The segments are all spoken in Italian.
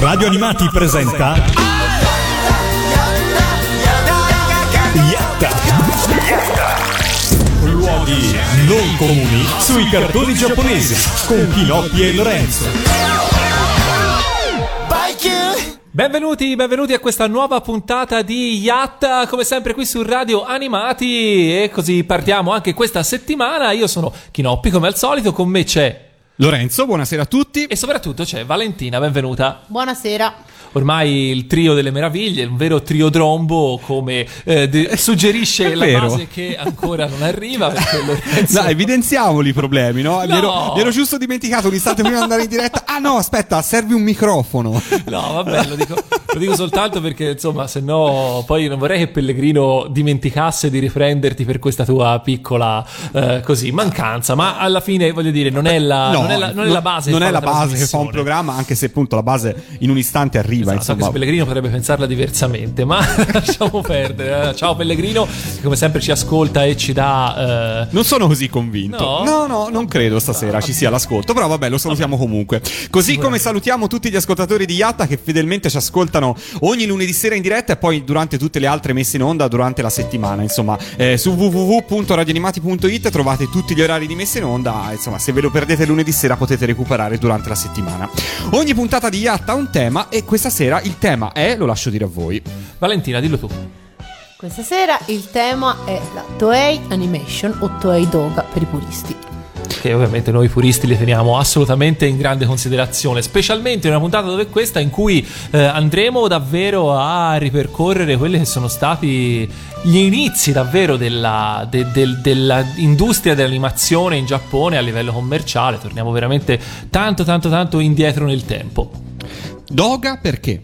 Radio Animati presenta Yatta. Luoghi non comuni sui cartoni giapponesi con Pinocchio e Lorenzo. Benvenuti, benvenuti a questa nuova puntata di Yatta, come sempre qui su Radio Animati. E così partiamo anche questa settimana. Io sono Chinoppi come al solito, con me c'è Lorenzo, buonasera a tutti. E soprattutto c'è Valentina, benvenuta. Buonasera ormai il trio delle meraviglie, un vero trio trombo come eh, de- suggerisce la base che ancora non arriva. Lorenzo... No, evidenziamoli i problemi, no? no. Mi, ero, mi, ero, giusto dimenticato un istante prima di andare in diretta. Ah no, aspetta, serve un microfono. No, vabbè, lo dico, lo dico soltanto perché insomma, se no poi non vorrei che Pellegrino dimenticasse di riprenderti per questa tua piccola eh, così mancanza, ma alla fine voglio dire, non è la, no, non è la, non è la base. Non è la base che fa un programma, anche se appunto la base in un istante arriva arriva. Esatto, insomma. Pellegrino potrebbe pensarla diversamente, ma lasciamo perdere. Ciao Pellegrino, che come sempre ci ascolta e ci dà. Eh... Non sono così convinto. No, no, no non credo stasera ah, ci sia l'ascolto, però vabbè, lo salutiamo vabbè. comunque. Così come salutiamo tutti gli ascoltatori di Yatta che fedelmente ci ascoltano ogni lunedì sera in diretta e poi durante tutte le altre messe in onda durante la settimana. Insomma, eh, su www.radioanimati.it trovate tutti gli orari di messa in onda. Insomma, se ve lo perdete lunedì sera potete recuperare durante la settimana. Ogni puntata di Yatta ha un tema e questa questa sera il tema è, lo lascio dire a voi. Valentina, dillo tu. Questa sera il tema è la Toei Animation o Toei Doga per i puristi che ovviamente noi puristi li teniamo assolutamente in grande considerazione, specialmente in una puntata dove questa in cui eh, andremo davvero a ripercorrere quelli che sono stati gli inizi davvero della, de, de, dell'industria dell'animazione in Giappone a livello commerciale, torniamo veramente tanto tanto tanto indietro nel tempo. Doga perché?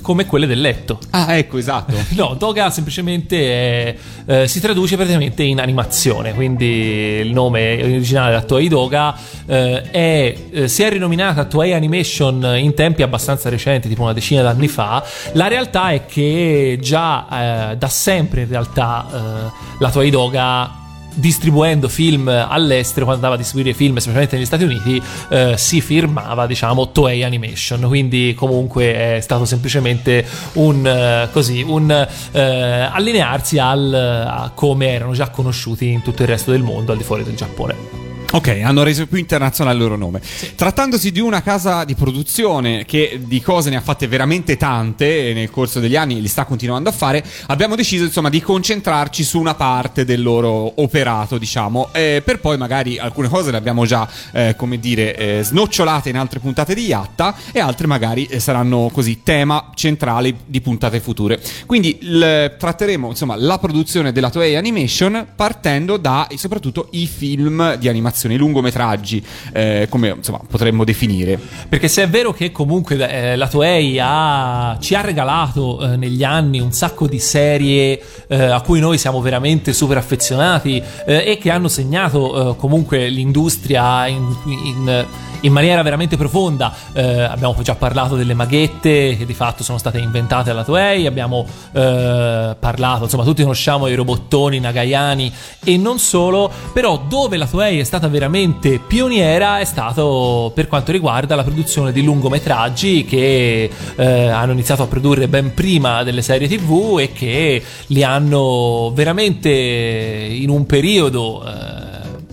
come quelle del letto. Ah, ecco, esatto. no, Doga semplicemente è, eh, si traduce praticamente in animazione, quindi il nome originale della Toei Doga eh, è, eh, si è rinominata Toei Animation in tempi abbastanza recenti, tipo una decina d'anni fa. La realtà è che già eh, da sempre in realtà eh, la Toei Doga distribuendo film all'estero, quando andava a distribuire film, specialmente negli Stati Uniti, eh, si firmava, diciamo, Toei Animation. Quindi, comunque, è stato semplicemente un eh, così, un eh, allinearsi al, a come erano già conosciuti in tutto il resto del mondo al di fuori del Giappone. Ok, hanno reso più internazionale il loro nome. Sì. Trattandosi di una casa di produzione che di cose ne ha fatte veramente tante nel corso degli anni e li sta continuando a fare, abbiamo deciso insomma di concentrarci su una parte del loro operato, diciamo, eh, per poi magari alcune cose le abbiamo già, eh, come dire, eh, snocciolate in altre puntate di Yatta e altre magari eh, saranno così tema centrale di puntate future. Quindi l- tratteremo insomma la produzione della Toei Animation partendo da soprattutto i film di animazione animazione, i lungometraggi, eh, come insomma, potremmo definire. Perché se è vero che comunque eh, la Toei ha, ci ha regalato eh, negli anni un sacco di serie eh, a cui noi siamo veramente super affezionati eh, e che hanno segnato eh, comunque l'industria in, in in maniera veramente profonda. Eh, abbiamo già parlato delle maghette che di fatto sono state inventate alla Toei, abbiamo eh, parlato, insomma tutti conosciamo i robottoni nagayani e non solo, però dove la Toei è stata veramente pioniera è stato per quanto riguarda la produzione di lungometraggi che eh, hanno iniziato a produrre ben prima delle serie tv e che li hanno veramente in un periodo eh,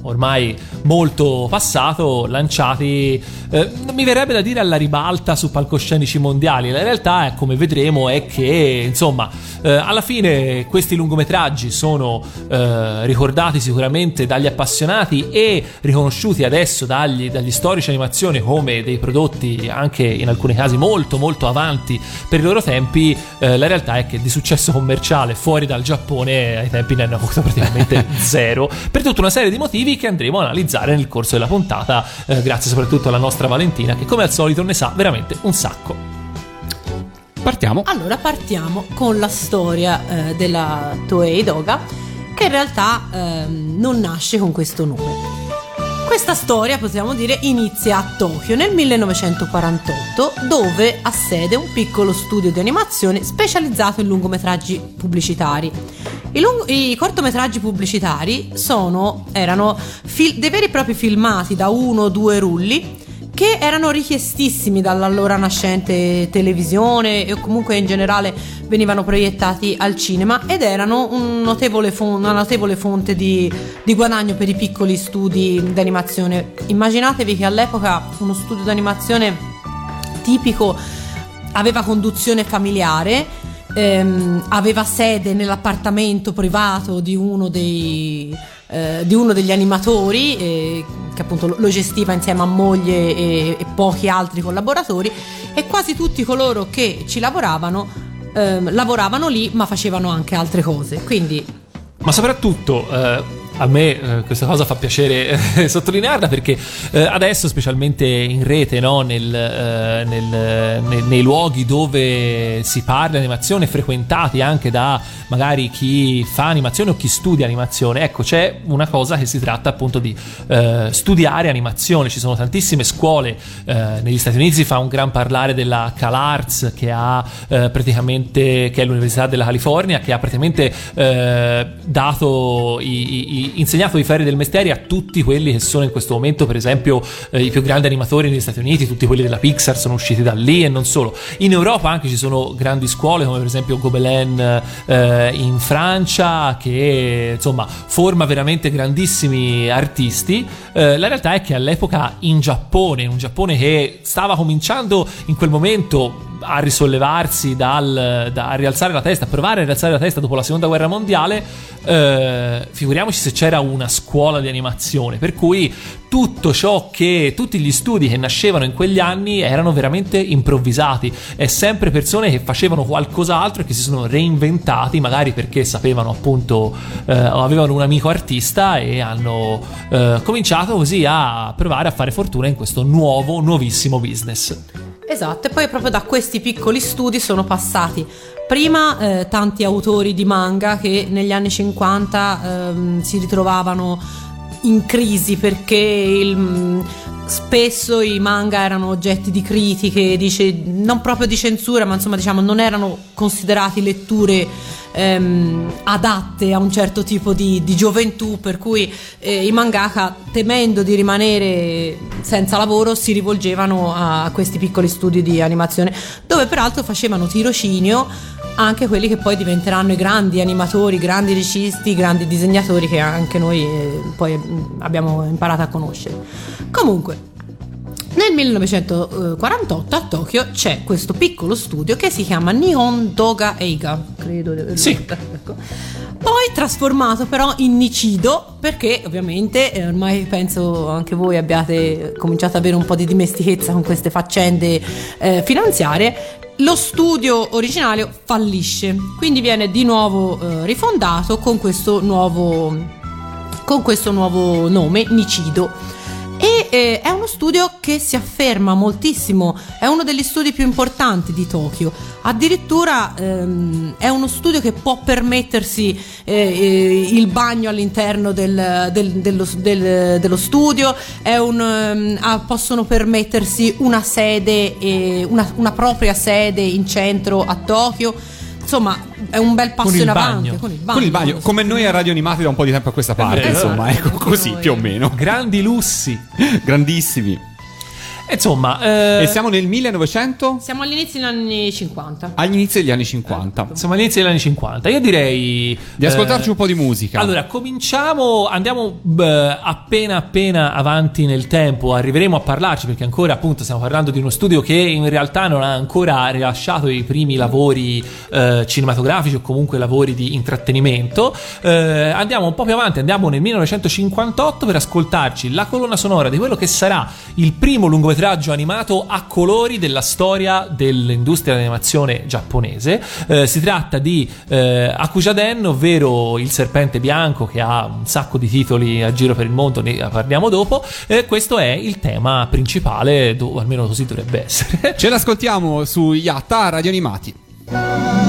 ormai molto passato, lanciati, eh, mi verrebbe da dire alla ribalta su palcoscenici mondiali. La realtà, è, come vedremo, è che insomma, eh, alla fine questi lungometraggi sono eh, ricordati sicuramente dagli appassionati e riconosciuti adesso dagli, dagli storici animazione come dei prodotti anche in alcuni casi molto molto avanti per i loro tempi. Eh, la realtà è che di successo commerciale fuori dal Giappone ai tempi ne hanno avuto praticamente zero per tutta una serie di motivi che andremo a analizzare nel corso della puntata, eh, grazie soprattutto alla nostra Valentina che come al solito ne sa veramente un sacco. Partiamo. Allora partiamo con la storia eh, della Toei Doga che in realtà eh, non nasce con questo nome. Questa storia, possiamo dire, inizia a Tokyo nel 1948, dove ha sede un piccolo studio di animazione specializzato in lungometraggi pubblicitari. I, lung- I, cortometraggi pubblicitari sono, erano fil- dei veri e propri filmati da uno o due rulli che erano richiestissimi dall'allora nascente televisione o comunque in generale venivano proiettati al cinema ed erano un notevole fon- una notevole fonte di, di guadagno per i piccoli studi d'animazione. Immaginatevi che all'epoca uno studio d'animazione tipico aveva conduzione familiare, ehm, aveva sede nell'appartamento privato di uno dei eh, di uno degli animatori eh, che appunto lo gestiva insieme a moglie e, e, pochi altri collaboratori e quasi tutti coloro che ci lavoravano eh, lavoravano lì ma facevano anche altre cose. Quindi ma soprattutto eh, a me eh, questa cosa fa piacere eh, sottolinearla perché eh, adesso, specialmente in rete, no, nel, eh, nel, nei, nei luoghi dove si parla di animazione, frequentati anche da magari chi fa animazione o chi studia animazione, ecco, c'è una cosa che si tratta appunto di eh, studiare animazione. Ci sono tantissime scuole, eh, negli Stati Uniti si fa un gran parlare della CalArts che ha praticamente, che è l'Università della California, che ha praticamente dato i, i insegnato i ferri del mestiere a tutti quelli che sono in questo momento, per esempio, eh, i più grandi animatori negli Stati Uniti, tutti quelli della Pixar sono usciti da lì e non solo. In Europa anche ci sono grandi scuole come per esempio Gobelin eh, in Francia che insomma forma veramente grandissimi artisti. Eh, la realtà è che all'epoca in Giappone, in un Giappone che stava cominciando in quel momento a risollevarsi, dal, da, a rialzare la testa, a provare a rialzare la testa dopo la seconda guerra mondiale, eh, figuriamoci se c'era una scuola di animazione. Per cui tutto ciò che, tutti gli studi che nascevano in quegli anni erano veramente improvvisati e sempre persone che facevano qualcos'altro e che si sono reinventati, magari perché sapevano appunto, eh, avevano un amico artista e hanno eh, cominciato così a provare a fare fortuna in questo nuovo, nuovissimo business. Esatto, e poi proprio da questi piccoli studi sono passati prima eh, tanti autori di manga che negli anni 50 ehm, si ritrovavano in crisi perché il, mm, spesso i manga erano oggetti di critiche, di, non proprio di censura, ma insomma diciamo non erano considerati letture ehm, adatte a un certo tipo di, di gioventù, per cui eh, i mangaka, temendo di rimanere senza lavoro, si rivolgevano a questi piccoli studi di animazione, dove peraltro facevano tirocinio anche quelli che poi diventeranno i grandi animatori, grandi registi, grandi disegnatori che anche noi eh, poi abbiamo imparato a conoscere. Comunque, nel 1948 a Tokyo c'è questo piccolo studio che si chiama Nihon Doga Eiga, credo. Sì. Ecco. Poi trasformato però in Nicido perché ovviamente eh, ormai penso anche voi abbiate cominciato ad avere un po' di dimestichezza con queste faccende eh, finanziarie. Lo studio originale fallisce, quindi viene di nuovo eh, rifondato con questo nuovo, con questo nuovo nome, Nicido eh, è uno studio che si afferma moltissimo, è uno degli studi più importanti di Tokyo. Addirittura ehm, è uno studio che può permettersi eh, eh, il bagno all'interno del, del, dello, del, dello, studio, un, um, possono permettersi una sede, una, una propria sede in centro a Tokyo insomma è un bel passo in avanti con il bagno, con il bagno. come noi a Radio Animati da un po' di tempo a questa parte insomma ecco così più o meno. Grandi lussi. Grandissimi Insomma, eh... e siamo nel 1900? Siamo all'inizio degli anni 50. Agli inizi degli anni 50. Eh, siamo all'inizio degli anni 50. Io direi di ascoltarci eh... un po' di musica. Allora, cominciamo, andiamo beh, appena appena avanti nel tempo, arriveremo a parlarci perché ancora appunto stiamo parlando di uno studio che in realtà non ha ancora rilasciato i primi lavori eh, cinematografici o comunque lavori di intrattenimento. Eh, andiamo un po' più avanti, andiamo nel 1958 per ascoltarci la colonna sonora di quello che sarà il primo lungometraggio lungometraggio animato a colori della storia dell'industria dell'animazione giapponese. Eh, si tratta di eh, Akujaden, ovvero il serpente bianco che ha un sacco di titoli a giro per il mondo, ne parliamo dopo. Eh, questo è il tema principale, o almeno così dovrebbe essere. Ce l'ascoltiamo su Yatta Radio Animati.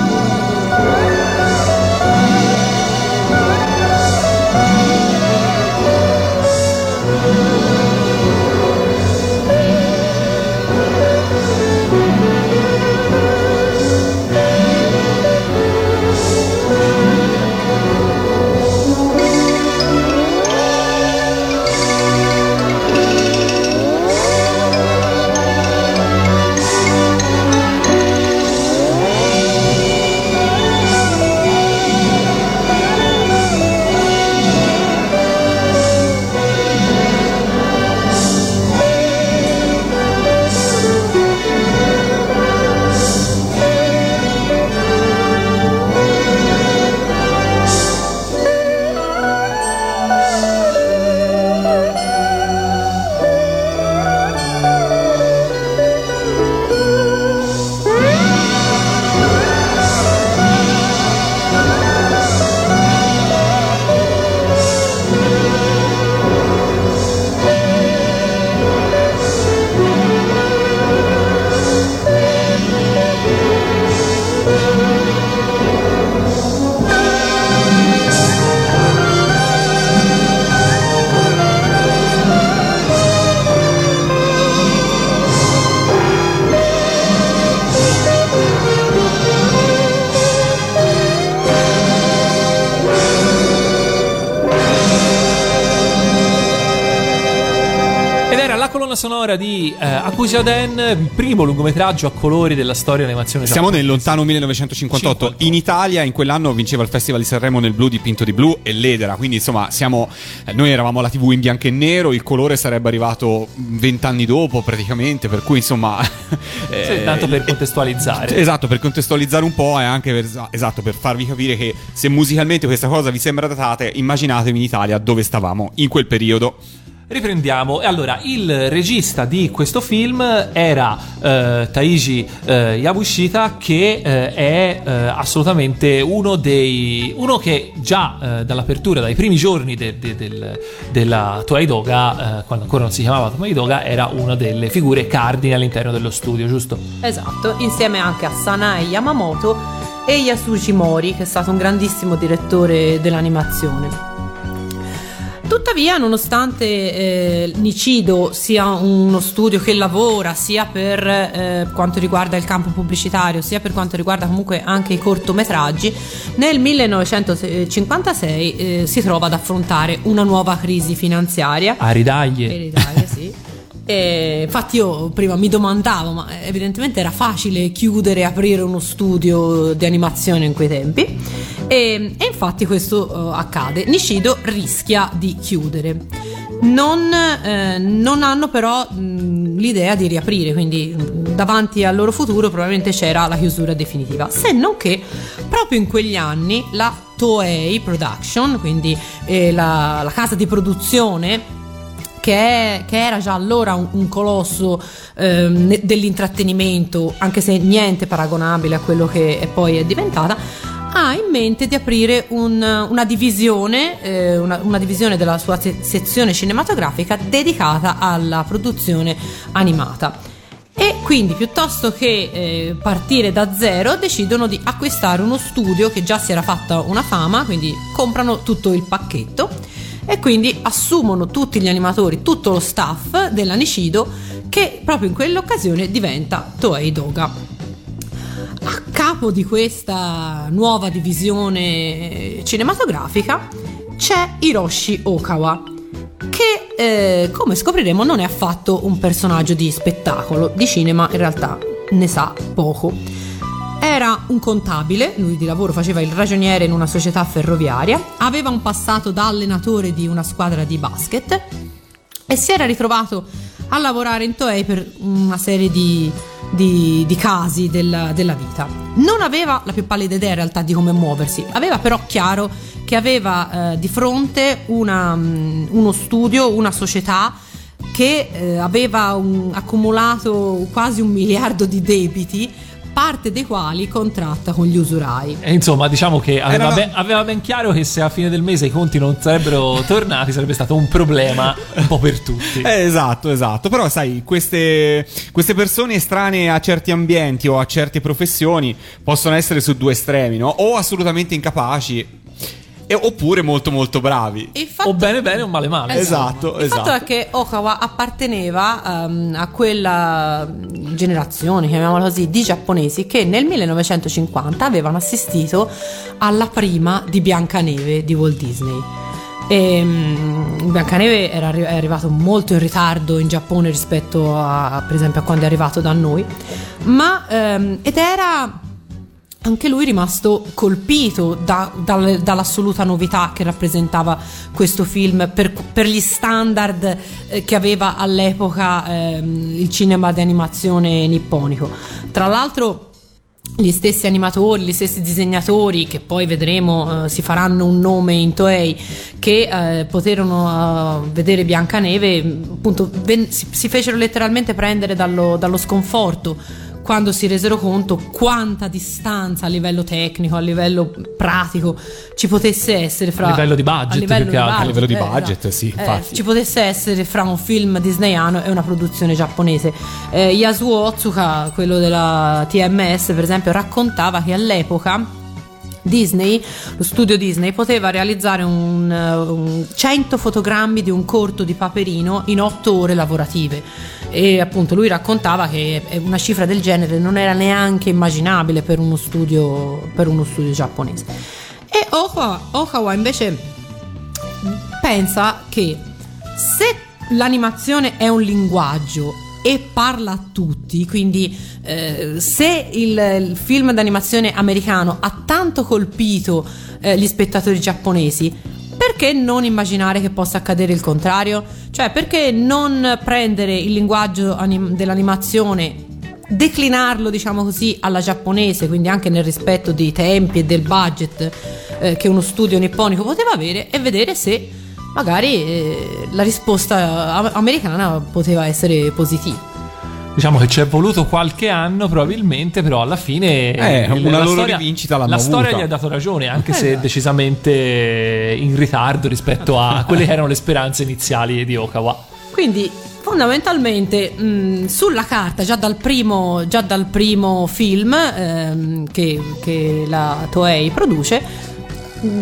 Sonora di eh, Akusaden, primo lungometraggio a colori della storia dell'animazione Siamo nel lontano 1958. 58. In Italia in quell'anno vinceva il Festival di Sanremo nel blu dipinto di blu e l'edera. Quindi insomma siamo, eh, noi eravamo alla TV in bianco e nero, il colore sarebbe arrivato vent'anni dopo praticamente, per cui insomma... eh, Sì, tanto per contestualizzare. Esatto, per contestualizzare un po' e anche per, esatto, per farvi capire che se musicalmente questa cosa vi sembra datata, immaginatevi in Italia dove stavamo in quel periodo. Riprendiamo. E allora, il regista di questo film era eh, Taiji eh, Yabushita, che eh, è eh, assolutamente uno dei. uno che già eh, dall'apertura, dai primi giorni de- de- del- della Toei Doga, eh, quando ancora non si chiamava Toei Doga, era una delle figure cardine all'interno dello studio, giusto? Esatto, insieme anche a Sanae Yamamoto e Yasushi Mori, che è stato un grandissimo direttore dell'animazione. Tuttavia, nonostante eh, Nicido sia uno studio che lavora sia per eh, quanto riguarda il campo pubblicitario, sia per quanto riguarda comunque anche i cortometraggi, nel 1956 eh, si trova ad affrontare una nuova crisi finanziaria A ridaglie. per l'Italia, sì. E infatti io prima mi domandavo, ma evidentemente era facile chiudere e aprire uno studio di animazione in quei tempi. E, e infatti questo eh, accade. Nishido rischia di chiudere. Non, eh, non hanno però mh, l'idea di riaprire, quindi davanti al loro futuro probabilmente c'era la chiusura definitiva. Se non che proprio in quegli anni la Toei Production, quindi eh, la, la casa di produzione che, è- che era già allora un, un colosso ehm, dell'intrattenimento, anche se niente paragonabile a quello che è poi è diventata, ha in mente di aprire un- una divisione, eh, una, una divisione della sua se- sezione cinematografica dedicata alla produzione animata. E quindi piuttosto che eh, partire da zero decidono di acquistare uno studio che già si era fatta una fama, quindi comprano tutto il pacchetto e quindi assumono tutti gli animatori, tutto lo staff della Nishido che proprio in quell'occasione diventa Toei Doga. A capo di questa nuova divisione cinematografica c'è Hiroshi Okawa, che eh, come scopriremo non è affatto un personaggio di spettacolo, di cinema in realtà ne sa poco. Era un contabile, lui di lavoro faceva il ragioniere in una società ferroviaria, aveva un passato da allenatore di una squadra di basket e si era ritrovato a lavorare in Toei per una serie di, di- di casi della, della vita. Non aveva la più pallida idea in realtà di come muoversi, aveva però chiaro che aveva eh, di fronte una, mm, uno studio, una società che eh, aveva un- accumulato quasi un miliardo di debiti, parte dei quali contratta con gli usurai. E insomma, diciamo che aveva, Era- ben, aveva ben chiaro che se a fine del mese i conti non sarebbero tornati sarebbe stato un problema un po' per tutti. Eh, esatto, esatto. Però, sai, queste, queste persone estranee a certi ambienti o a certe professioni possono essere su due estremi, no? O assolutamente incapaci, e- oppure molto, molto bravi. Fatto- O bene bene o male male. Esatto, Il fatto esatto. è che Okawa apparteneva ehm, a quella generazione, chiamiamola così, di giapponesi che nel 1950 avevano assistito alla prima di Biancaneve di Walt Disney. E, mm, Biancaneve era arri- è arrivato molto in ritardo in Giappone rispetto a, per esempio, a quando è arrivato da noi, ma ehm, ed era anche lui rimasto colpito da- dal- dall'assoluta novità che rappresentava questo film per, per gli standard eh, che aveva all'epoca ehm, il cinema di animazione nipponico. Tra l'altro gli stessi animatori, gli stessi disegnatori che poi vedremo eh, si faranno un nome in Toei che eh, poterono eh, vedere Biancaneve appunto ven- si, si fecero letteralmente prendere dallo, dallo sconforto quando si resero conto quanta distanza a livello tecnico, a livello pratico ci potesse essere fra A livello di budget, a livello più che altro. A livello di eh, budget, esatto. sì, Eh, infatti. ci potesse essere fra un film disneyano e una produzione giapponese. Eh, Yasuo Otsuka, quello della TMS, per esempio, raccontava che all'epoca Disney, lo studio Disney, poteva realizzare un, eh, un 100 fotogrammi di un corto di Paperino in 8 ore lavorative. E appunto lui raccontava che una cifra del genere non era neanche immaginabile per uno studio, per uno studio giapponese. E Okawa, Okawa invece pensa che se l'animazione è un linguaggio e parla a tutti, quindi eh, se il, il, film d'animazione americano ha tanto colpito eh, gli spettatori giapponesi, perché non immaginare che possa accadere il contrario? Cioè, perché non prendere il linguaggio anim- dell'animazione declinarlo, diciamo così, alla giapponese, quindi anche nel rispetto dei tempi e del budget eh, che uno studio nipponico poteva avere e vedere se magari eh, la risposta americana poteva essere positiva. Diciamo che ci è voluto qualche anno probabilmente, però alla fine eh, una loro storia, rivincita l'hanno La avuta. storia gli ha dato ragione, anche Eh, se esatto. decisamente in ritardo rispetto a quelle che erano le speranze iniziali di Okawa. Quindi fondamentalmente mh, sulla carta già dal primo, già dal primo film ehm, che, che la Toei produce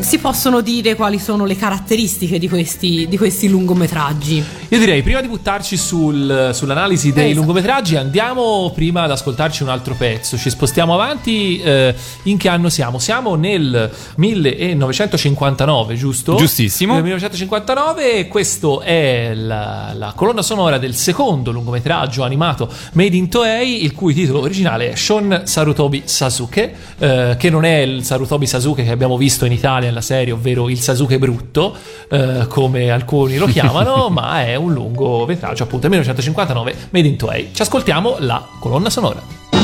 si possono dire quali sono le caratteristiche di questi, di questi lungometraggi. Io direi, prima di buttarci sul- sull'analisi dei Esatto. lungometraggi, andiamo prima ad ascoltarci un altro pezzo. Ci spostiamo avanti. eh, in che anno siamo? Siamo nel 1959, giusto? Giustissimo. Nel 1959, e questo è la, la colonna sonora del secondo lungometraggio animato Made in Toei, il cui titolo originale è Shon Sarutobi Sasuke, eh, che non è il Sarutobi Sasuke che abbiamo visto in Italia nella serie, ovvero il Sasuke brutto, eh, come alcuni lo chiamano, ma è un lungometraggio appunto 1959 Made in Toei. Ci ascoltiamo la colonna sonora.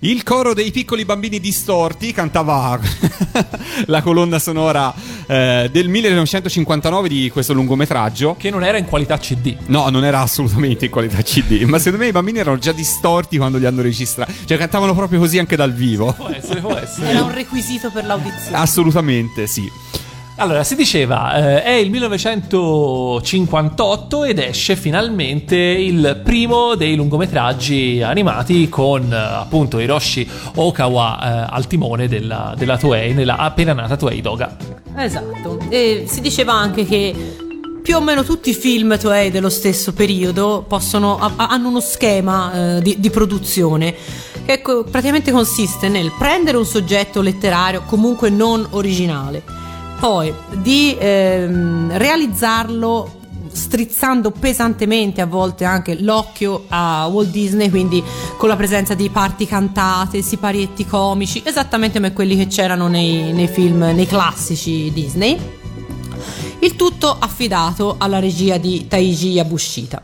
Il coro dei piccoli bambini distorti cantava la colonna sonora eh, del 1959 di questo lungometraggio. Che non era in qualità CD. No, non era assolutamente in qualità CD, ma secondo me i bambini erano già distorti quando li hanno registrati. Cioè cantavano proprio così anche dal vivo. Può essere, può essere. Era un requisito per l'audizione. Assolutamente sì. Allora, si diceva, eh, è il 1958 ed esce finalmente il primo dei lungometraggi animati con eh, appunto Hiroshi Okawa eh, al timone della, della Toei, nella appena nata Toei Doga. Esatto. E si diceva anche che più o meno tutti i film Toei dello stesso periodo possono, ha- hanno uno schema eh, di, di produzione che praticamente consiste nel prendere un soggetto letterario comunque non originale, poi di ehm, realizzarlo strizzando pesantemente a volte anche l'occhio a Walt Disney, quindi con la presenza di parti cantate, siparietti comici, esattamente come quelli che c'erano nei, nei film, nei classici Disney. Il tutto affidato alla regia di Taiji Yabushita.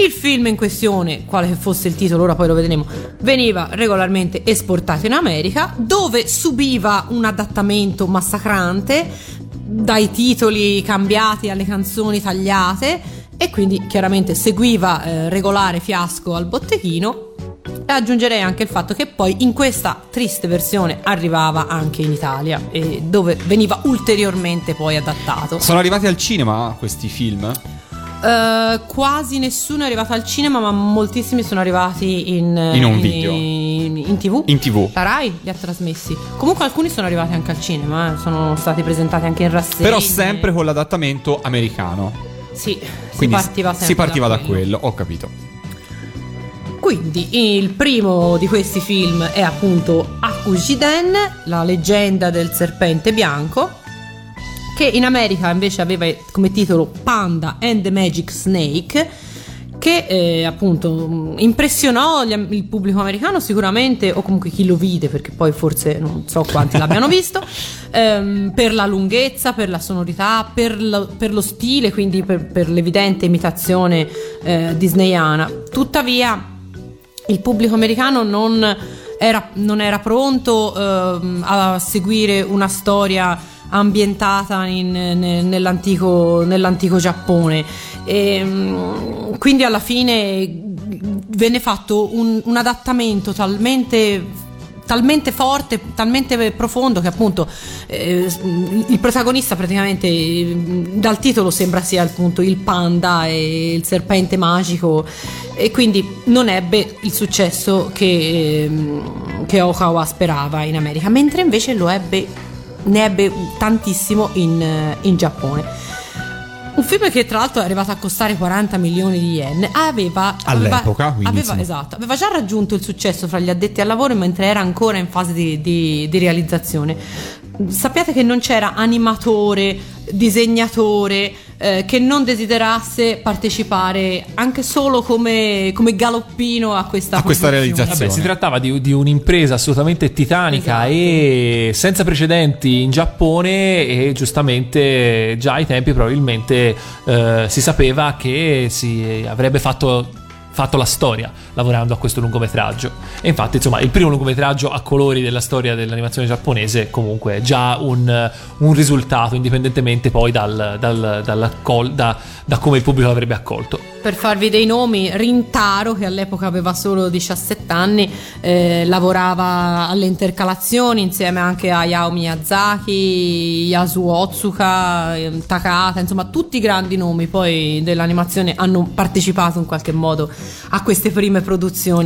Il film in questione, quale che fosse il titolo, ora poi lo vedremo, veniva regolarmente esportato in America, dove subiva un adattamento massacrante dai titoli cambiati alle canzoni tagliate e quindi chiaramente seguiva eh, regolare fiasco al botteghino e aggiungerei anche il fatto che poi in questa triste versione arrivava anche in Italia dove veniva ulteriormente poi adattato. Sono arrivati al cinema questi film? Eh, quasi nessuno è arrivato al cinema, ma moltissimi sono arrivati in, In un video. in, in tv. In TV. La Rai li ha trasmessi. Comunque alcuni sono arrivati anche al cinema, eh, sono stati presentati anche in rassegne. Però sempre con l'adattamento americano. Sì, Quindi si partiva sempre si partiva da, quello. quello, ho capito. Quindi il primo di questi film è appunto Akujiden, la leggenda del serpente bianco, che in America invece aveva come titolo Panda and the Magic Snake, che eh, appunto mh, impressionò gli il pubblico americano sicuramente, o comunque chi lo vide, perché poi forse non so quanti l'abbiano visto, ehm, per la lunghezza, per la sonorità, per lo, per lo stile, quindi per, per l'evidente imitazione eh, disneyana. Tuttavia il pubblico americano non era, non era pronto ehm, a seguire una storia ambientata in- ne- nell'antico, nell'antico Giappone. E, mm, quindi alla fine venne fatto un, un adattamento talmente talmente forte, talmente profondo che appunto eh, il protagonista praticamente dal titolo sembra sia appunto il panda e il serpente magico e quindi non ebbe il successo che, ehm, che Okawa sperava in America, mentre invece lo ebbe, ne ebbe tantissimo in, eh, in Giappone. Un film che tra l'altro è arrivato a costare 40 milioni di yen aveva, All'epoca, aveva, aveva- esatto, aveva già raggiunto il successo fra gli addetti al lavoro mentre era ancora in fase di, di- di realizzazione. Sappiate che non c'era animatore, disegnatore eh, che non desiderasse partecipare anche solo come, come galoppino a questa, A questa realizzazione. Vabbè, si trattava di, di un'impresa assolutamente titanica Esatto. e senza precedenti in Giappone e giustamente già ai tempi probabilmente eh, si sapeva che si avrebbe fatto fatto la storia lavorando a questo lungometraggio. E infatti insomma il primo lungometraggio a colori della storia dell'animazione giapponese comunque è già un, un risultato indipendentemente poi dal, dal- dall'accol- da, da come il pubblico l'avrebbe accolto. Per farvi dei nomi, Rintaro, che all'epoca aveva solo 17 anni, eh, lavorava alle intercalazioni insieme anche a Yao Miyazaki, Yasuo Otsuka, ehm, Takata, insomma tutti i grandi nomi poi dell'animazione hanno partecipato in qualche modo a queste prime produzioni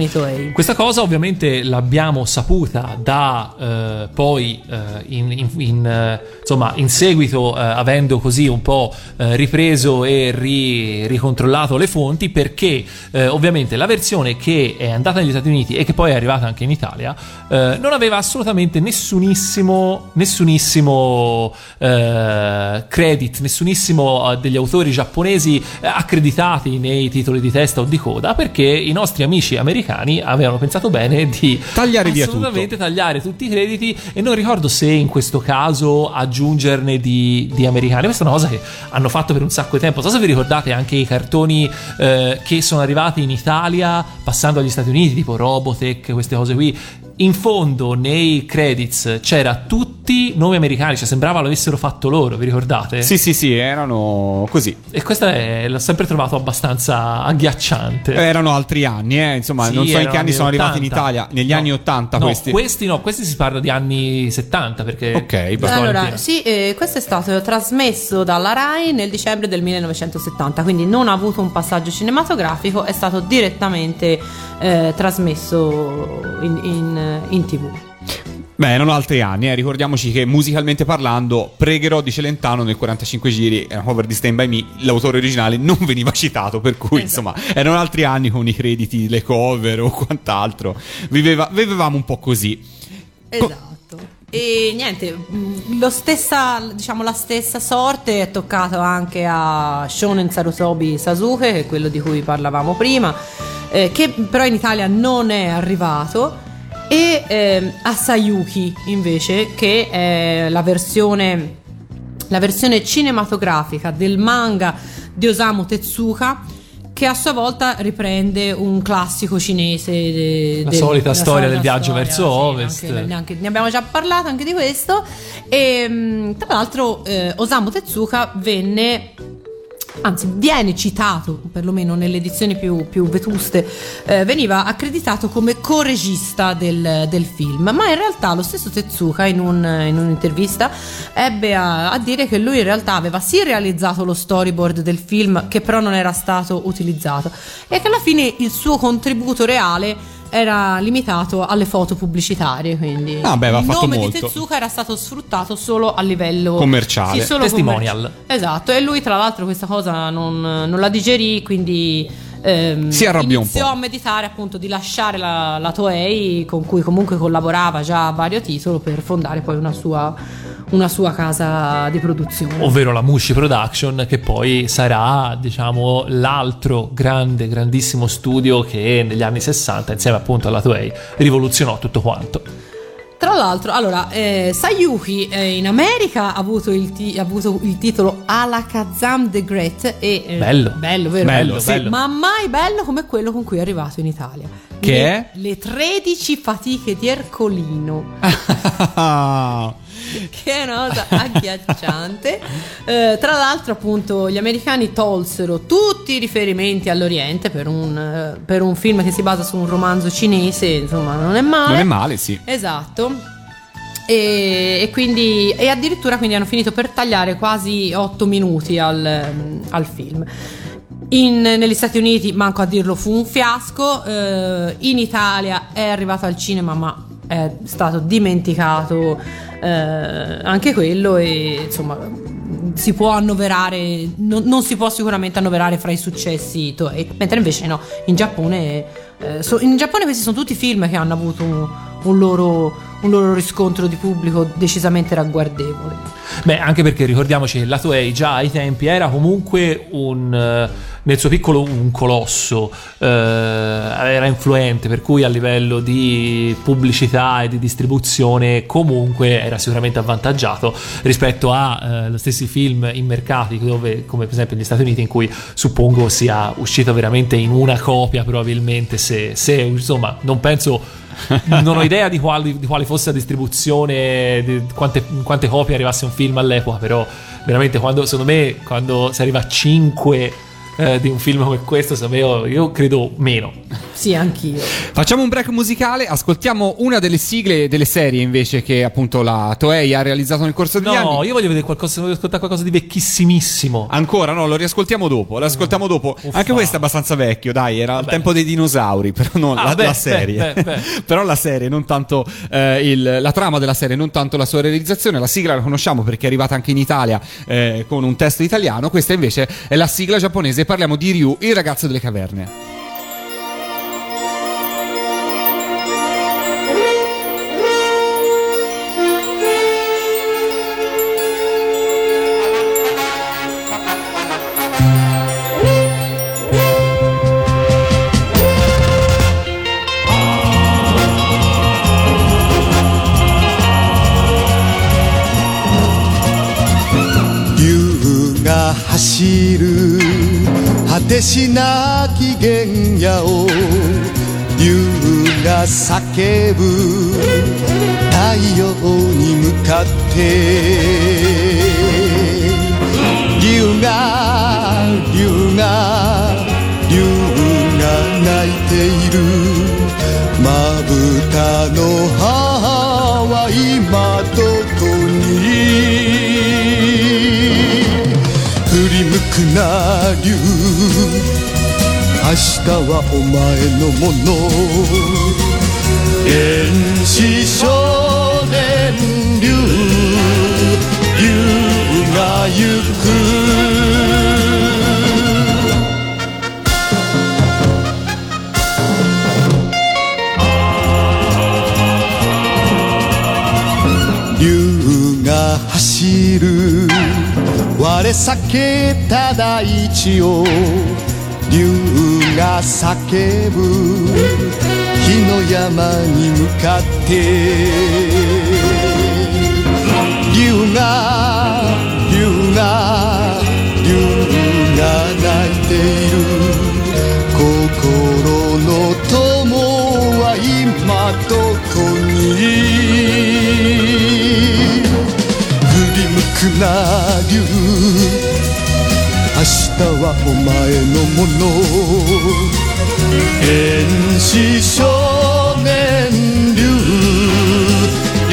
Toei. Questa cosa ovviamente l'abbiamo saputa da eh, poi eh, in, in- in, eh, insomma, in seguito, eh, avendo così un po' eh, ripreso e ri- ricontrollato le fonti, perché eh, ovviamente la versione che è andata negli Stati Uniti e che poi è arrivata anche in Italia non aveva assolutamente nessunissimo, nessunissimo credit, nessunissimo degli autori giapponesi accreditati nei titoli di testa o di coda, perché i nostri amici americani avevano pensato bene di Tagliare via assolutamente tagliare tutti i crediti e non ricordo se in questo caso aggiungerne di, di americani. Questa è una cosa che hanno fatto per un sacco di tempo. Non so se vi ricordate anche i cartoni eh, che sono arrivati in Italia passando agli Stati Uniti, tipo Robotech, queste cose qui. In fondo nei credits c'era tutti nomi americani, cioè sembrava l'avessero fatto loro, vi ricordate? Sì, sì, sì, erano così. E questa è, l'ho sempre trovato abbastanza agghiacciante. Erano altri anni, eh. insomma, Sì, non so in che anni sono anni arrivati in 80. Italia. Negli No. anni 80 no, questi. no, questi si parla di anni 70 perché Ok, va. Allora, sì, eh, questo è stato trasmesso dalla RAI nel dicembre del 1970, quindi non ha avuto un passaggio cinematografico, è stato direttamente eh, trasmesso in, in- in tv. Beh, erano altri anni, eh. ricordiamoci che musicalmente parlando, Pregherò di Celentano nel 45 giri, è una cover di Stand By Me, l'autore originale non veniva citato, per cui Esatto. insomma erano altri anni con i crediti, le cover o quant'altro. Viveva- vivevamo un po' così. Esatto. E niente, lo stessa, diciamo, la stessa sorte è toccata anche a Shonen Sarutobi Sasuke, che è quello di cui parlavamo prima, eh, che però in Italia non è arrivato, e ehm, a Sayuki invece, che è la versione, la versione cinematografica del manga di Osamu Tezuka che a sua volta riprende un classico cinese. de- La del- solita la storia del viaggio storia, verso sì, ovest. anche- neanche- ne abbiamo già parlato anche di questo. E tra l'altro, eh, Osamu Tezuka venne. Anzi, viene citato, perlomeno nelle edizioni più, più vetuste, eh, veniva accreditato come co-regista del, del film, ma in realtà lo stesso Tezuka in, un- in un'intervista ebbe a, a dire che lui in realtà aveva sì realizzato lo storyboard del film, che però non era stato utilizzato, e che alla fine il suo contributo reale era limitato alle foto pubblicitarie, quindi Ah, beh, il fatto nome molto. di Tezuka era stato sfruttato solo a livello Commerciale. sì, solo Testimonial. commerci- Esatto, e lui tra l'altro questa cosa non, non la digerì, quindi ehm, Si arrabbiò un iniziò a meditare appunto di lasciare la, la Toei, con cui comunque collaborava già a vario titolo, per fondare poi una sua, una sua casa di produzione. ovvero la Mushi Production, che poi sarà, diciamo, l'altro grande, grandissimo studio che negli anni 60, insieme appunto alla Toei, rivoluzionò tutto quanto. Tra l'altro, allora, eh, Sayuki eh, in America ha avuto il, ti- ha avuto il titolo Alakazam the Great e eh, Bello. bello, vero? Bello, sì. Ma mai bello come quello con cui è arrivato in Italia. Che le, è? Le 13 fatiche di Ercolino. che è una cosa agghiacciante. Eh, tra l'altro, appunto, gli americani tolsero tutti i riferimenti all'Oriente per un, eh, per un film che si basa su un romanzo cinese, insomma, non è male. non è male, sì. Esatto. E, e quindi e addirittura quindi hanno finito per tagliare quasi 8 minuti al, al film. In- negli Stati Uniti, manco a dirlo, fu un fiasco. eh, in Italia è arrivato al cinema, ma è stato dimenticato eh, anche quello. E insomma, si può annoverare, non, non si può sicuramente annoverare fra i successi Toei. Mentre invece no, in Giappone, eh, so- in Giappone questi sono tutti film che hanno avuto un, loro, un loro riscontro di pubblico decisamente ragguardevole. Beh, anche perché ricordiamoci che la Toei già ai tempi era comunque un eh, nel suo piccolo un colosso, eh, era influente, per cui a livello di pubblicità e di distribuzione comunque era sicuramente avvantaggiato rispetto a eh, stessi film in mercati dove, come per esempio negli Stati Uniti, in cui suppongo sia uscito veramente in una copia probabilmente, se, se insomma non penso non ho idea di, quali, di quale fosse la distribuzione, di quante, quante copie arrivasse un film all'epoca, però veramente quando, secondo me, quando si arriva a 5 di un film come questo, me, io credo meno. Sì, anch'io. Facciamo un break musicale, ascoltiamo una delle sigle delle serie invece che appunto la Toei ha realizzato nel corso degli No, anni. io voglio vedere qualcosa, voglio ascoltare qualcosa di vecchissimissimo. Ancora no, lo riascoltiamo dopo, lo ascoltiamo dopo. Uffa. Anche questo è abbastanza vecchio, dai, era il tempo dei dinosauri, però non Ah, la, beh, la beh, serie. beh, beh. però la serie, non tanto eh, il- la trama della serie, non tanto la sua realizzazione. La sigla la conosciamo perché è arrivata anche in Italia eh, con un testo italiano. Questa invece è la sigla giapponese. Parliamo di Ryu, il ragazzo delle caverne. しなき原野を竜が叫ぶ太陽に向かって。竜が竜が竜が泣いている。まぶたの母は今どこに？振り向くな竜。明日はお前のもの。原始少年竜竜が行く。竜が走る。我避けた大地を竜が叫ぶ。火の山に向かって竜が竜が竜が泣いている。なる明日はお前のもの。原始少年竜。竜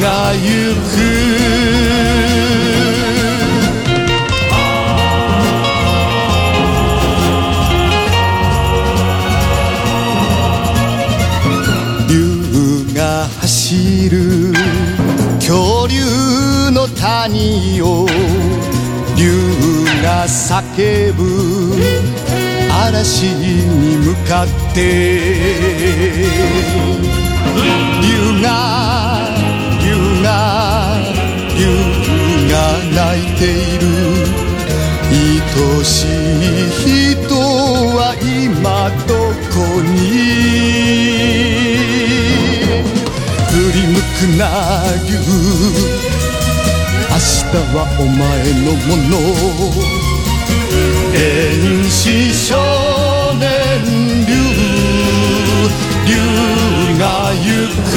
が行く。の谷を竜が叫ぶ嵐に向かって。竜が竜が竜が泣いている。愛しい人は今どこに？振り向くな竜。明日はお前のもの原始少年竜竜が行く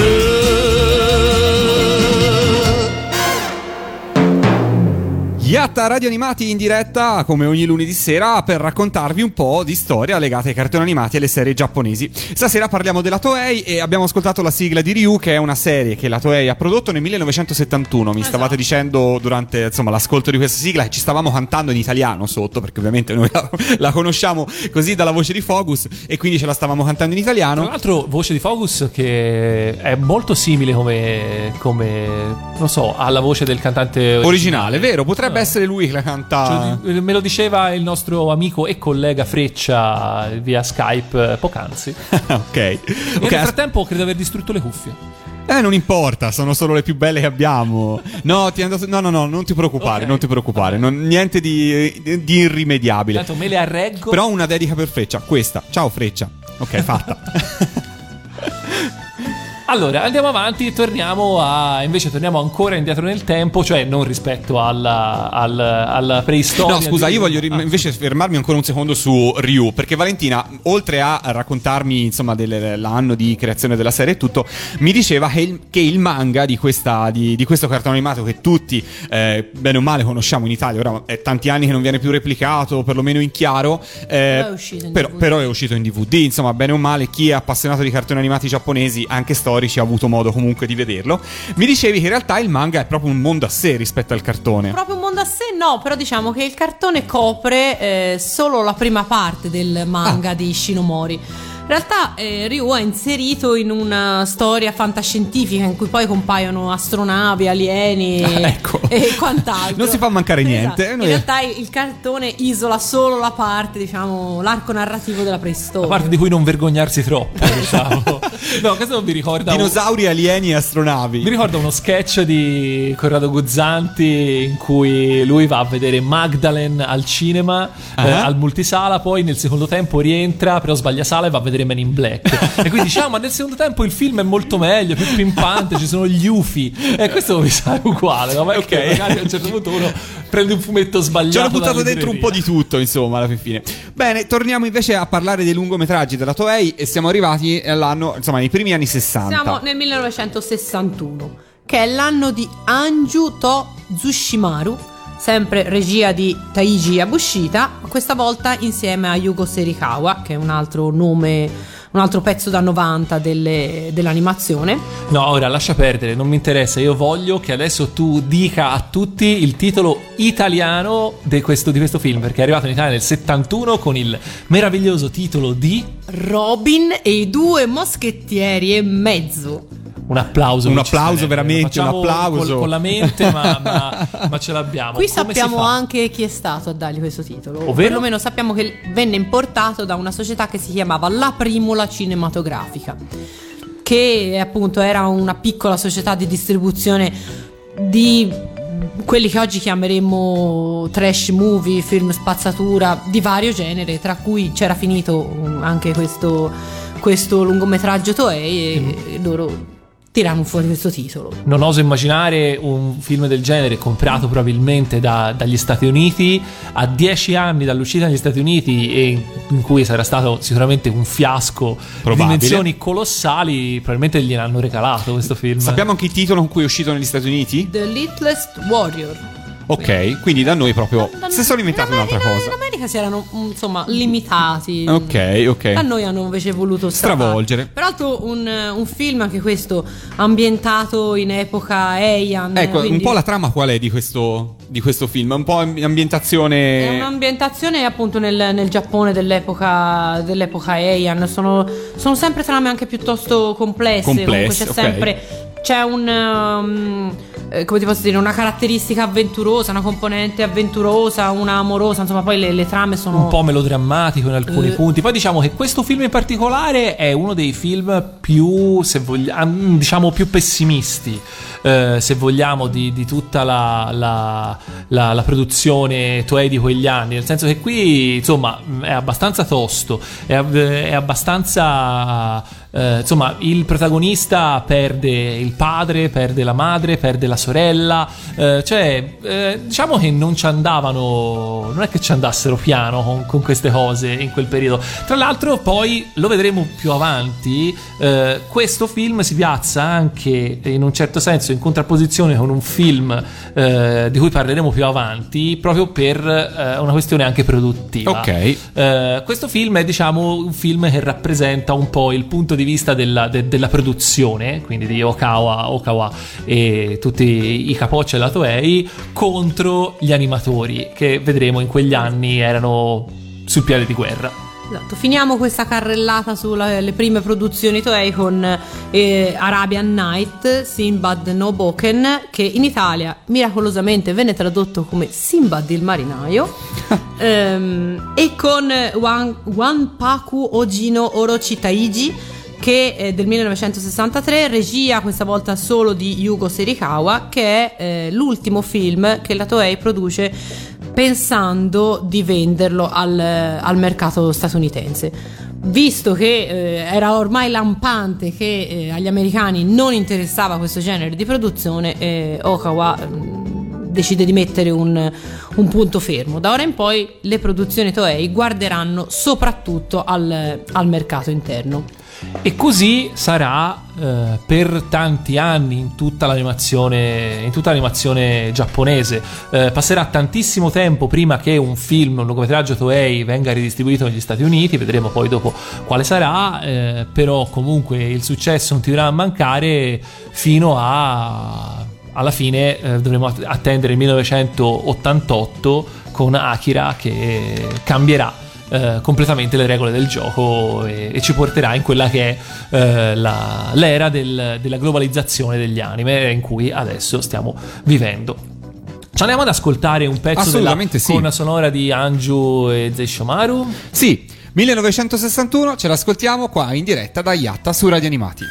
Yatta Radio Animati in diretta come ogni lunedì sera per raccontarvi un po' di storia legata ai cartoni animati e alle serie giapponesi. Stasera parliamo della Toei e abbiamo ascoltato la sigla di Ryu che è una serie che la Toei ha prodotto nel 1971. Mi stavate dicendo durante insomma, l'ascolto di questa sigla che ci stavamo cantando in italiano sotto perché ovviamente noi la, la conosciamo così dalla voce di Focus e quindi ce la stavamo cantando in Tra italiano. l'altro, voce di Focus che è molto simile come, come non so, alla voce del cantante Originale, vero? Potrebbe Ah. essere lui che la canta. Di- Me lo diceva il nostro amico e collega Freccia via Skype eh, poc'anzi. ok. E Ok, nel frattempo credo aver distrutto le cuffie. Eh, non importa, sono solo le più belle che abbiamo. No, ti andato- no, no, no, non ti preoccupare, Ok. non ti preoccupare. non- niente di, di irrimediabile. Tanto me le arreggo. Però una dedica per Freccia, questa. Ciao Freccia. Ok, fatta. Allora, andiamo avanti e torniamo a. Invece, torniamo ancora indietro nel tempo, cioè non rispetto alla, al- alla preistoria. No, scusa, di- io voglio ri- Ah, invece fermarmi ancora un secondo su Ryu, perché Valentina, oltre a raccontarmi insomma dell'anno di creazione della serie e tutto, mi diceva che il, che il manga di, questa, di, di questo cartone animato che tutti, eh, bene o male, conosciamo in Italia, ora è tanti anni che non viene più replicato, perlomeno in chiaro, eh, Però è uscito in però, però è uscito in DVD, insomma, bene o male, chi è appassionato di cartoni animati giapponesi, anche storici, ha avuto modo comunque di vederlo. Mi dicevi che in realtà il manga è proprio un mondo a sé rispetto al cartone. Proprio un mondo a sé, no, però diciamo che il cartone copre eh, solo la prima parte del manga Ah. di Shinomori. In realtà eh, Ryu è inserito in una storia fantascientifica in cui poi compaiono astronavi, alieni e, Ah, ecco. e quant'altro. Non si fa mancare niente. Esatto. In realtà il cartone isola solo la parte, diciamo, l'arco narrativo della preistoria. La parte di cui non vergognarsi troppo, diciamo. no, questo mi ricorda. un- Dinosauri, alieni e astronavi. Mi ricorda uno sketch di Corrado Guzzanti in cui lui va a vedere Magdalene al cinema, eh, Ah. al multisala, poi nel secondo tempo rientra, però sbaglia sala e va a vedere Men in Black. e quindi diciamo, ma nel secondo tempo il film è molto meglio, più pimpante, ci sono gli UFI. E questo mi sa uguale, no? Ma Ok. ok, magari a un certo punto uno prende un fumetto sbagliato. Ci hanno buttato dentro un po' di tutto, insomma, alla fin fine. Bene, torniamo invece a parlare dei lungometraggi della Toei e siamo arrivati all'anno, insomma, nei primi anni 60. Siamo nel 1961, che è l'anno di Anju To Tsushimaru, sempre regia di Taiji Yabushita, questa volta insieme a Yugo Serikawa, che è un altro nome, un altro pezzo da 90 delle- dell'animazione. No, ora lascia perdere, non mi interessa. Io voglio che adesso tu dica a tutti il titolo italiano di questo, di questo film, perché è arrivato in Italia nel 71 con il meraviglioso titolo di Robin e i due moschettieri e mezzo. Un applauso. Un applauso, veramente, un applauso. Con, con la mente, ma, ma- ma ce l'abbiamo. Qui Come sappiamo anche chi è stato a dargli questo titolo. Ovvero? perlomeno sappiamo che venne importato da una società che si chiamava La Primula Cinematografica. Che appunto era una piccola società di distribuzione di quelli che oggi chiameremmo trash movie, film spazzatura di vario genere, tra cui c'era finito anche questo, questo lungometraggio Toei e loro tirano fuori questo titolo. Non oso immaginare un film del genere comprato probabilmente da- dagli Stati Uniti a dieci anni dall'uscita negli Stati Uniti e in cui sarà stato sicuramente un fiasco di Probabile. dimensioni colossali, probabilmente gliel'hanno regalato questo film. Sappiamo anche il titolo con cui è uscito negli Stati Uniti? The Littlest Warrior. Ok, quindi da noi proprio Da- si sono inventati in un'altra cosa. In America si erano mm, insomma limitati. Ok, ok. A noi hanno invece voluto. Stravolgere. Peraltro un, un film anche questo ambientato in epoca Heian. Ecco, un quindi po' la trama qual è di questo, di questo film? Un po' È ambientazione... un'ambientazione appunto nel, nel Giappone dell'epoca, dell'epoca Heian. Sono, sono sempre trame anche piuttosto complesse. Complesse, Comunque c'è ok. sempre. C'è un. um, eh, come ti posso dire? Una caratteristica avventurosa, una componente avventurosa, una amorosa. Insomma, poi le, le trame sono. un po' melodrammatico in alcuni Eh. punti. Poi diciamo che questo film in particolare è uno dei film più, se vogliamo, diciamo più pessimisti, eh, se vogliamo, di, di tutta la, la- la- la produzione Toei di quegli anni. Nel senso che qui, insomma, è abbastanza tosto, è, è abbastanza. Eh, insomma, il protagonista perde il padre, perde la madre, perde la sorella. eh, cioè, eh, diciamo che non ci andavano. Non è che ci andassero piano con, con queste cose in quel periodo. Tra l'altro, poi lo vedremo più avanti. eh, questo film si piazza anche in un certo senso in contrapposizione con un film eh, di cui parleremo più avanti, proprio per una questione anche produttiva. Ok. Questo film è diciamo un film che rappresenta un po' il punto di vista della, de- della produzione, quindi di Okawa, Okawa e tutti i capocci della Toei contro gli animatori che vedremo in quegli anni erano sul piede di guerra. Esatto, finiamo questa carrellata sulle prime produzioni Toei con eh, Arabian Night, Sinbad no Boken, che in Italia miracolosamente venne tradotto come Sinbad il marinaio, ehm, e con Wan, Wanpaku Ojino Orochi Taiji, che è del 1963, regia questa volta solo di Yugo Serikawa, che è eh, l'ultimo film che la Toei produce pensando di venderlo al, al mercato statunitense. Visto che eh, era ormai lampante che eh, agli americani non interessava questo genere di produzione, eh, Okawa mm, decide di mettere un, un punto fermo. Da ora in poi le produzioni Toei guarderanno soprattutto al, al mercato interno. E così sarà eh, per tanti anni in tutta l'animazione, in tutta l'animazione giapponese. Eh, passerà tantissimo tempo prima che un film, un lungometraggio Toei venga ridistribuito negli Stati Uniti, vedremo poi dopo quale sarà, eh, però comunque il successo non ti dovrà mancare fino a... Alla fine eh, dovremo att- attendere il 1988 con Akira che cambierà eh, completamente le regole del gioco e, e ci porterà in quella che è eh, la- l'era del- della globalizzazione degli anime in cui adesso stiamo vivendo. Ci andiamo ad ascoltare un pezzo della sì. colonna sonora di Anju e Zeishomaru. Sì, 1961 ce l'ascoltiamo qua in diretta da Yatta su Radio Animati.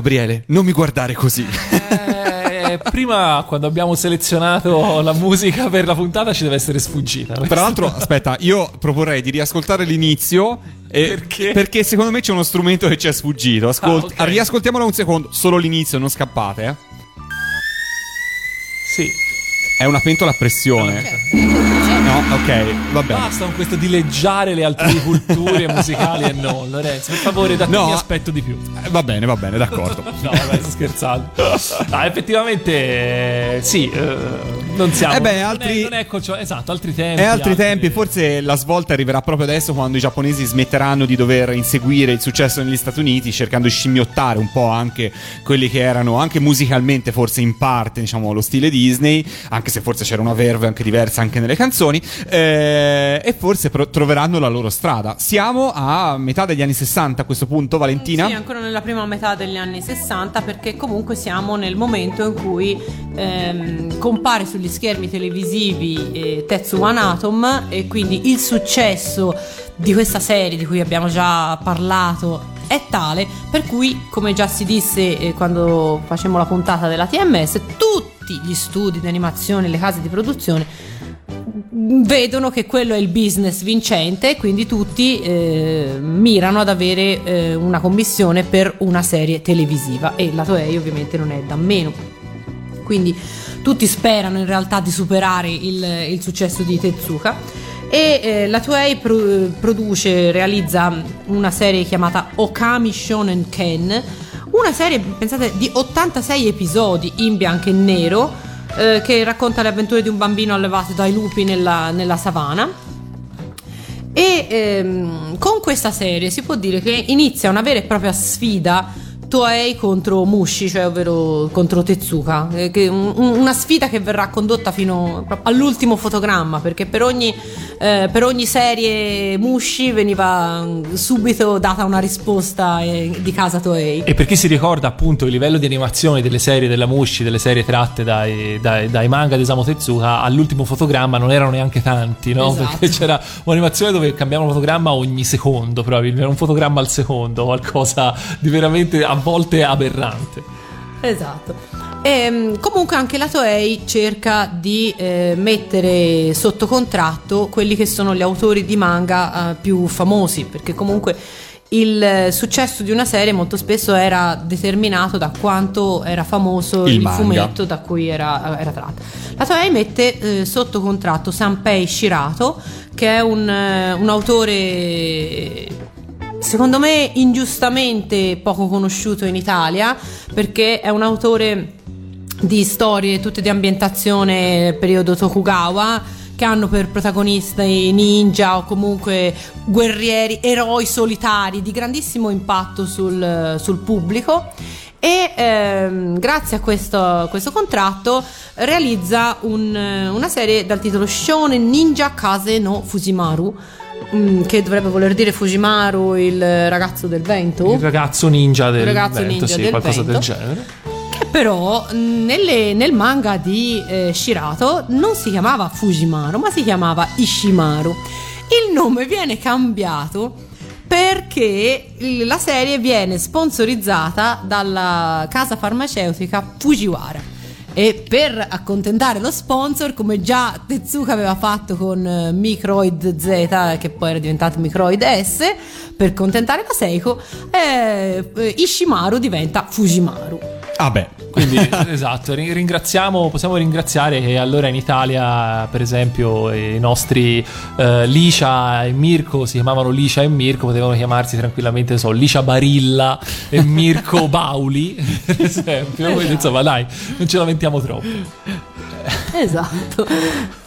Gabriele, non mi guardare così. Eh, prima, quando abbiamo selezionato la musica per la puntata, ci deve essere sfuggita. Tra l'altro, aspetta, io proporrei di riascoltare l'inizio. Perché? Perché secondo me c'è uno strumento che ci è sfuggito. Ascolt- Ah, ok. Riascoltiamolo un secondo, solo l'inizio, non scappate, eh. Sì. È una pentola a pressione. No, ok, va bene. Basta con questo dileggiare le altre culture musicali e non, Lorenzo. Per favore, da te No. mi aspetto di più. Eh, Va bene, va bene, d'accordo. No, vabbè, scherzando. No, effettivamente, eh, sì, eh, non siamo. Eh beh, non è- altri- Non è, concio- esatto, altri tempi. E altri tempi, forse la svolta arriverà proprio adesso quando i giapponesi smetteranno di dover inseguire il successo negli Stati Uniti, cercando di scimmiottare un po' anche quelli che erano, anche musicalmente, forse in parte, diciamo, lo stile Disney, anche se forse c'era una verve anche diversa anche nelle canzoni, eh, e forse pro- troveranno la loro strada. Siamo a metà degli anni 60 a questo punto, Valentina? Sì, ancora nella prima metà degli anni 60 perché comunque siamo nel momento in cui ehm, compare sugli schermi televisivi eh, Tetsu One Atom e quindi il successo di questa serie di cui abbiamo già parlato è tale per cui, come già si disse eh, quando facemmo la puntata della TMS, tutti gli studi di animazione, le case di produzione vedono che quello è il business vincente e quindi tutti eh, mirano ad avere eh, una commissione per una serie televisiva e la Toei ovviamente non è da meno. Quindi tutti sperano in realtà di superare il, il successo di Tezuka e eh, la Toei pro- produce, realizza una serie chiamata Okami Shonen Ken, una serie pensate di 86 episodi in bianco e nero eh, che racconta le avventure di un bambino allevato dai lupi nella, nella savana. E ehm, con questa serie si può dire che inizia una vera e propria sfida Toei contro Mushi, cioè ovvero contro Tezuka, eh, che un- un- una sfida che verrà condotta fino all'ultimo fotogramma, perché per ogni, eh, per ogni serie Mushi veniva mm, subito data una risposta eh, di casa Toei. E per chi si ricorda appunto il livello di animazione delle serie della Mushi, delle serie tratte dai, dai- dai manga di Osamu Tezuka, all'ultimo fotogramma non erano neanche tanti, no? Esatto. Perché c'era un'animazione dove cambiavano fotogramma ogni secondo, probabilmente, un fotogramma al secondo, qualcosa di veramente volte aberrante. Esatto. Ehm, comunque anche la Toei cerca di eh, mettere sotto contratto quelli che sono gli autori di manga eh, più famosi, perché comunque il eh, successo di una serie molto spesso era determinato da quanto era famoso Il il, fumetto da cui era, era tratto. La Toei mette eh, sotto contratto Sanpei Shirato, che è un, eh, un autore secondo me ingiustamente poco conosciuto in Italia perché è un autore di storie tutte di ambientazione periodo Tokugawa che hanno per protagonisti ninja o comunque guerrieri, eroi solitari di grandissimo impatto sul, sul pubblico. E ehm, grazie a questo, questo contratto realizza un- una serie dal titolo Shonen Ninja Kase no Fujimaru mm, che dovrebbe voler dire Fujimaru il ragazzo del vento Il ragazzo ninja del ragazzo vento, ninja sì, del qualcosa del vento. genere. che però mh, nelle- nel manga di eh, Shirato non si chiamava Fujimaru ma si chiamava Ishimaru il nome viene cambiato perché la serie viene sponsorizzata dalla casa farmaceutica Fujiwara e per accontentare lo sponsor, come già Tezuka aveva fatto con eh, Microid Z, che poi era diventato Microid S, per accontentare la Seiko, eh, eh, Ishimaru diventa Fujimaru. Ah beh, Quindi esatto, ri- ringraziamo, possiamo ringraziare che allora in Italia, per esempio, i nostri eh, Licia e Mirko si chiamavano Licia e Mirko, potevano chiamarsi tranquillamente, so, Licia Barilla e Mirko Bauli, per esempio. Quindi insomma, dai, non ce lamentiamo troppo. Esatto.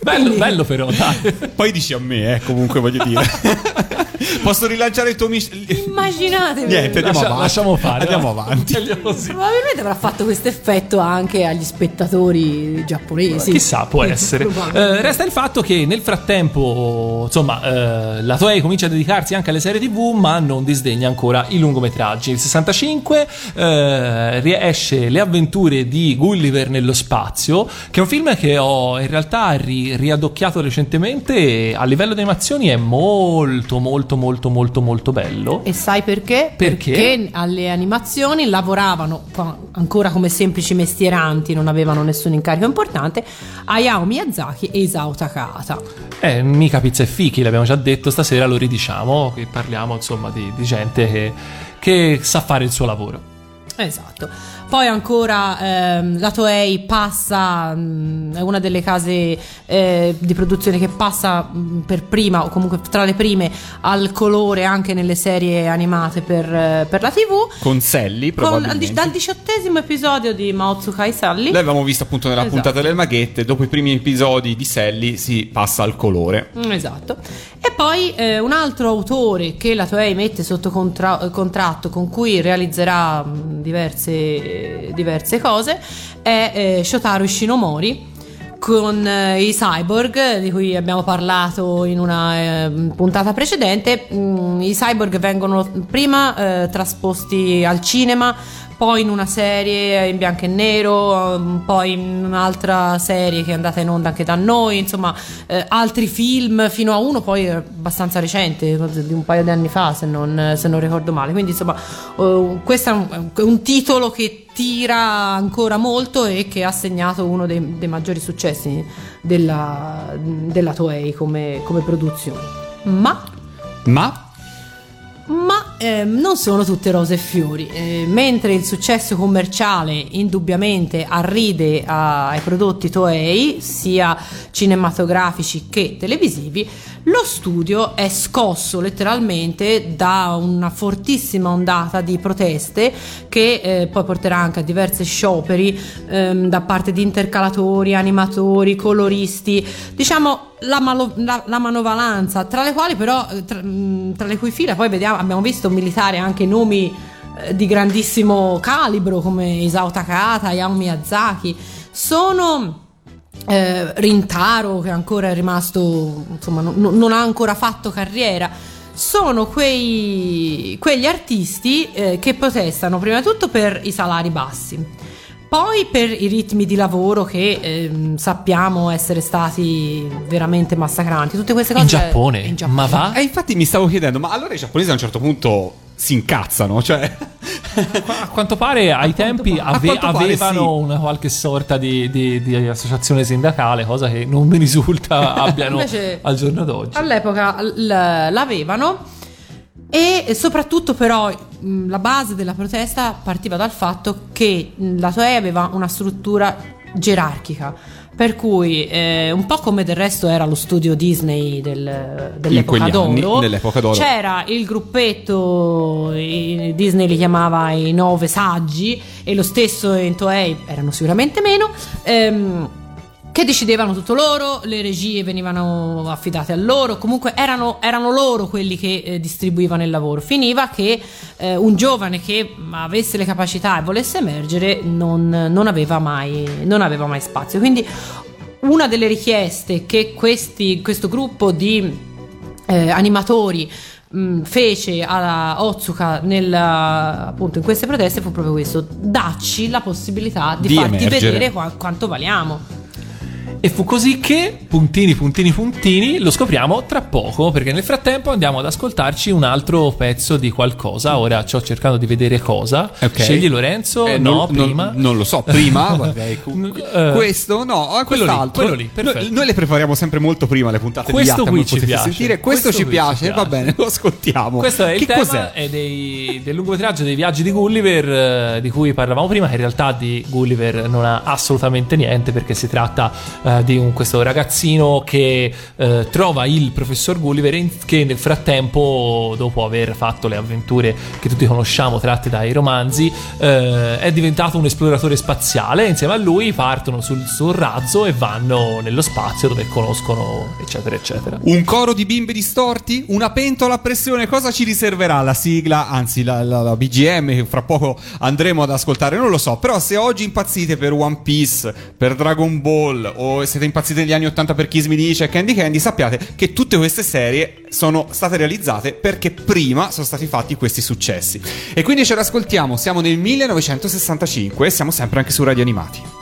Bello, Quindi- bello però, dai. poi dici a me, eh, comunque voglio dire. Posso rilanciare il tuo mis- Immaginatevi. Niente, andiamo Lascia- avanti. lasciamo fare. Andiamo avanti. Andiamo. Probabilmente avrà fatto questo effetto anche agli spettatori giapponesi. Chissà, può essere. Eh, resta il fatto che nel frattempo, insomma, eh, la Toei comincia a dedicarsi anche alle serie TV, ma non disdegna ancora i lungometraggi. Nel 65 eh, riesce Le avventure di Gulliver nello spazio, che è un film film che ho in realtà ri- riadocchiato recentemente a livello di animazioni è molto molto molto molto molto bello. E sai perché? Perché? Perché alle animazioni lavoravano ancora come semplici mestieranti, non avevano nessun incarico importante, Hayao Miyazaki e Isao Takahata. Eh, mica pizza e fichi, l'abbiamo già detto, stasera lo ridiciamo, che parliamo insomma di, di gente che, che sa fare il suo lavoro. Esatto. Poi ancora ehm, la Toei passa, mh, è una delle case eh, di produzione che passa mh, per prima o comunque tra le prime al colore anche nelle serie animate per, eh, per la TV. Con Sally, Con, al probabilmente. di- dal diciottesimo episodio di Maotsukai Sally. L'avevamo visto appunto nella Esatto. puntata delle maghette. Dopo i primi episodi di Sally si passa al colore. Mm, Esatto. E poi eh, un altro autore che la Toei mette sotto contra- contratto con cui realizzerà mh, diverse, eh, diverse cose è eh, Shotaro Ishinomori con eh, i cyborg di cui abbiamo parlato in una eh, puntata precedente. Mm, I cyborg vengono prima eh, trasposti al cinema, poi in una serie in bianco e nero, um, poi in un'altra serie che è andata in onda anche da noi, insomma eh, altri film fino a uno poi eh, abbastanza recente, di un paio di anni fa se non, se non ricordo male. Quindi insomma eh, questo è un, un titolo che tira ancora molto e che ha segnato uno dei, dei maggiori successi della, della Toei come, come produzione. Ma Ma ma ehm, non sono tutte rose e fiori. Eh, mentre il successo commerciale indubbiamente arride a- ai prodotti Toei, sia cinematografici che televisivi, lo studio è scosso letteralmente da una fortissima ondata di proteste che eh, poi porterà anche a diversi scioperi ehm, da parte di intercalatori, animatori, coloristi, diciamo la, malo- la- la manovalanza, tra le quali però, eh, tra, tra le cui fila poi vediamo, abbiamo visto militare anche nomi eh, di grandissimo calibro come Isao Takahata, Hayao Miyazaki, sono eh, Rintaro che ancora è rimasto, insomma, non, non ha ancora fatto carriera. Sono quei, quegli artisti eh, che protestano prima di tutto per i salari bassi, poi per i ritmi di lavoro che ehm, sappiamo essere stati veramente massacranti. Tutte queste cose In Giappone, in Giappone. ma va? E infatti mi stavo chiedendo, ma allora i giapponesi a un certo punto si incazzano? Cioè, A quanto pare ai tempi pare- ave- quanto pare avevano sì. una qualche sorta di, di- di associazione sindacale, cosa che non mi risulta abbiano Invece- al giorno d'oggi. All'epoca l- l'avevano e soprattutto però la base della protesta partiva dal fatto che la Toei aveva una struttura gerarchica. Per cui, eh, un po' come del resto era lo studio Disney del- dell'epoca d'oro, dell'epoca d'oro. c'era il gruppetto, i- Disney li chiamava i nove saggi, e lo stesso in Toei erano sicuramente meno. ehm, che decidevano tutto loro, le regie venivano affidate a loro, comunque erano, erano loro quelli che eh, distribuivano il lavoro. Finiva che eh, un giovane che avesse le capacità e volesse emergere non, non aveva mai, non aveva mai spazio. Quindi una delle richieste che questi- questo gruppo di eh, animatori mh, fece a Otsuka nel, appunto in queste proteste fu proprio questo dacci la possibilità di, Di farti emergere. vedere qua- quanto valiamo E fu così che, puntini, puntini, puntini, lo scopriamo tra poco, perché nel frattempo andiamo ad ascoltarci un altro pezzo di qualcosa. Ora ci ho cercato di vedere cosa. Ok. Scegli Lorenzo? Eh, no, non, non- prima. Non, lo so, prima. vorrei- Eh, questo, no, quello lì, quello lì, perfetto. Noi, noi le prepariamo sempre molto prima le puntate Questo di Yatta, qui ci piace. sentire. Questo, Questo ci qui ci piace, piace. va bene, lo ascoltiamo. Questo è il che tema cos'è? è dei- del lungometraggio dei viaggi di Gulliver eh, di cui parlavamo prima, che in realtà di Gulliver non ha assolutamente niente perché si tratta eh, di un- questo ragazzino che eh, trova il professor Gulliver in- che nel frattempo, dopo aver fatto le avventure che tutti conosciamo tratte dai romanzi, eh, è diventato un esploratore spaziale. Insieme a lui partono sul, sul razzo e vanno nello spazio dove conoscono eccetera eccetera. Un coro di bimbe distorti? Una pentola a pressione? Cosa ci riserverà la sigla? Anzi, la, la- la BGM che fra poco andremo ad ascoltare, non lo so. Però, se oggi impazzite per One Piece, per Dragon Ball, o siete impazziti negli anni 80 per Kiss Me Dice e Candy Candy, sappiate che tutte queste serie sono state realizzate perché prima sono stati fatti questi successi. E quindi ce l'ascoltiamo. Siamo nel 1965 e siamo sempre anche su Radio Animati.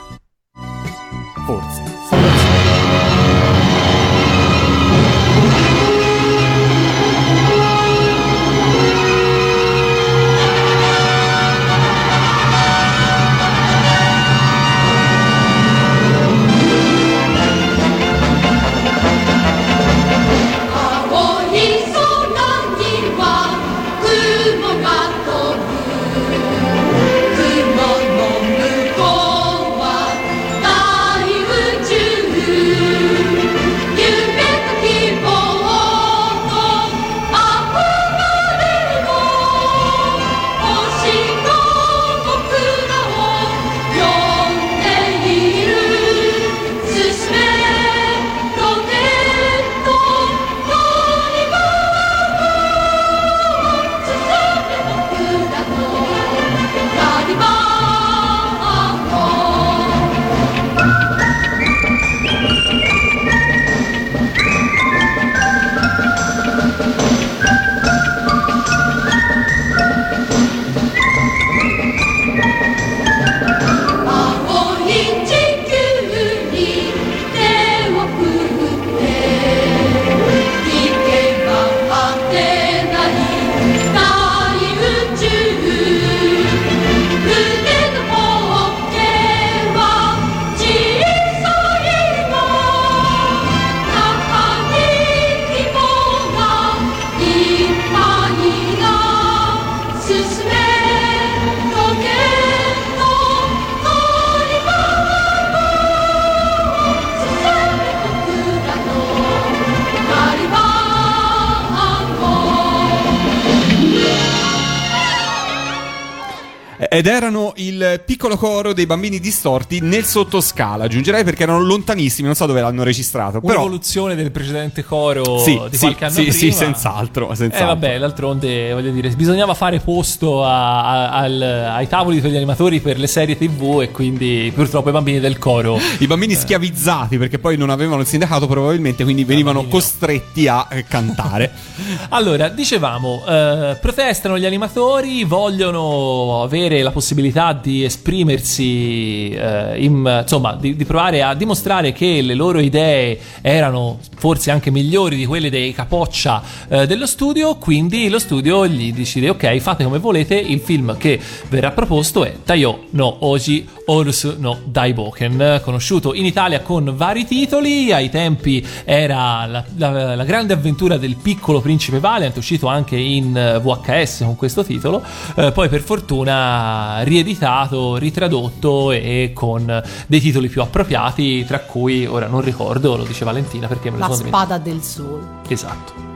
Piccolo coro dei bambini distorti nel sottoscala, aggiungerei perché erano lontanissimi, non so dove l'hanno registrato. Però Un'evoluzione del precedente coro sì, di sì, qualche anno sì, prima. sì, senz'altro, Eh senz'altro. vabbè, d'altronde voglio dire, bisognava fare posto a- a- al- ai tavoli per gli animatori per le serie tv e quindi purtroppo i bambini del coro I bambini schiavizzati perché poi non avevano il sindacato probabilmente, quindi venivano bambini no. costretti a eh, cantare. Allora, dicevamo, eh, protestano gli animatori, vogliono avere la possibilità di esprimersi, eh, in- insomma, di, di provare a dimostrare che le loro idee erano forse anche migliori di quelle dei capoccia eh, dello studio, quindi lo studio gli decide, ok, fate come volete, il film che verrà proposto è Tayo no Oji Horus no Daiboken, conosciuto in Italia con vari titoli, ai tempi era la, la- la grande avventura del piccolo principe Valiant, uscito anche in eh, VHS con questo titolo, eh, poi per fortuna rieditato, ritradotto e con dei titoli più appropriati, tra cui, ora non ricordo, lo dice Valentina perché me lo La sono dimenticato. spada del sole. Esatto.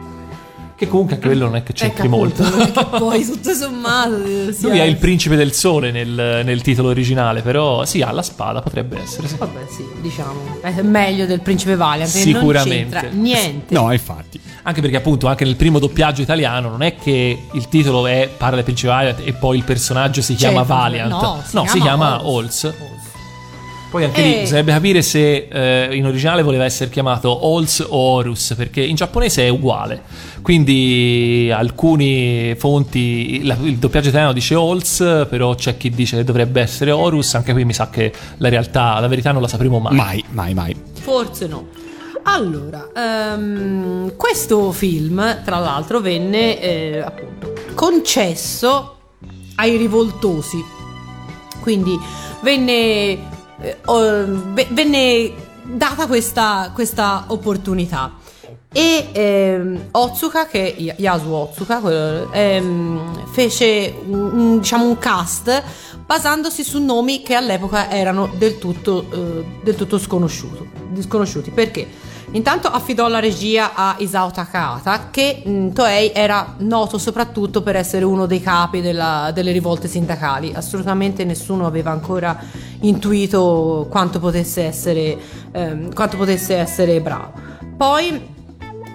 Che comunque anche quello non è che c'entri Ecco, molto. appunto, perché poi tutto sommato Lui è il principe del sole nel, nel titolo originale, però sì, ha la spada, potrebbe essere. sì. Vabbè, sì, diciamo. È meglio del principe Valiant. Sicuramente. Niente. No, infatti. Anche perché appunto anche nel primo doppiaggio italiano non è che il titolo è parla del principe Valiant e poi il personaggio si Cioè, chiama Valiant. no, si si chiama chiama Halls. Halls. Poi anche E- lì bisognerebbe capire se eh, in originale voleva essere chiamato Halls o Horus, perché in giapponese è uguale. Quindi alcuni fonti, la- il doppiaggio italiano dice Halls, però c'è chi dice che dovrebbe essere Horus, anche qui mi sa che la realtà, la verità non la sapremo mai. Mai, mai, mai. Forse no. Allora, ehm, questo film, tra l'altro, venne eh, appunto concesso ai rivoltosi. Quindi venne, eh, venne data questa, questa opportunità. E ehm, Otsuka, che Ya- Yasu Otsuka, ehm, fece un, un- diciamo un cast basandosi su nomi che all'epoca erano del tutto, eh, del tutto sconosciuti. Perché? Intanto affidò la regia a Isao Takahata, che mh, Toei era noto soprattutto per essere uno dei capi della- delle rivolte sindacali. Assolutamente nessuno aveva ancora intuito quanto potesse essere, ehm, quanto potesse essere bravo. Poi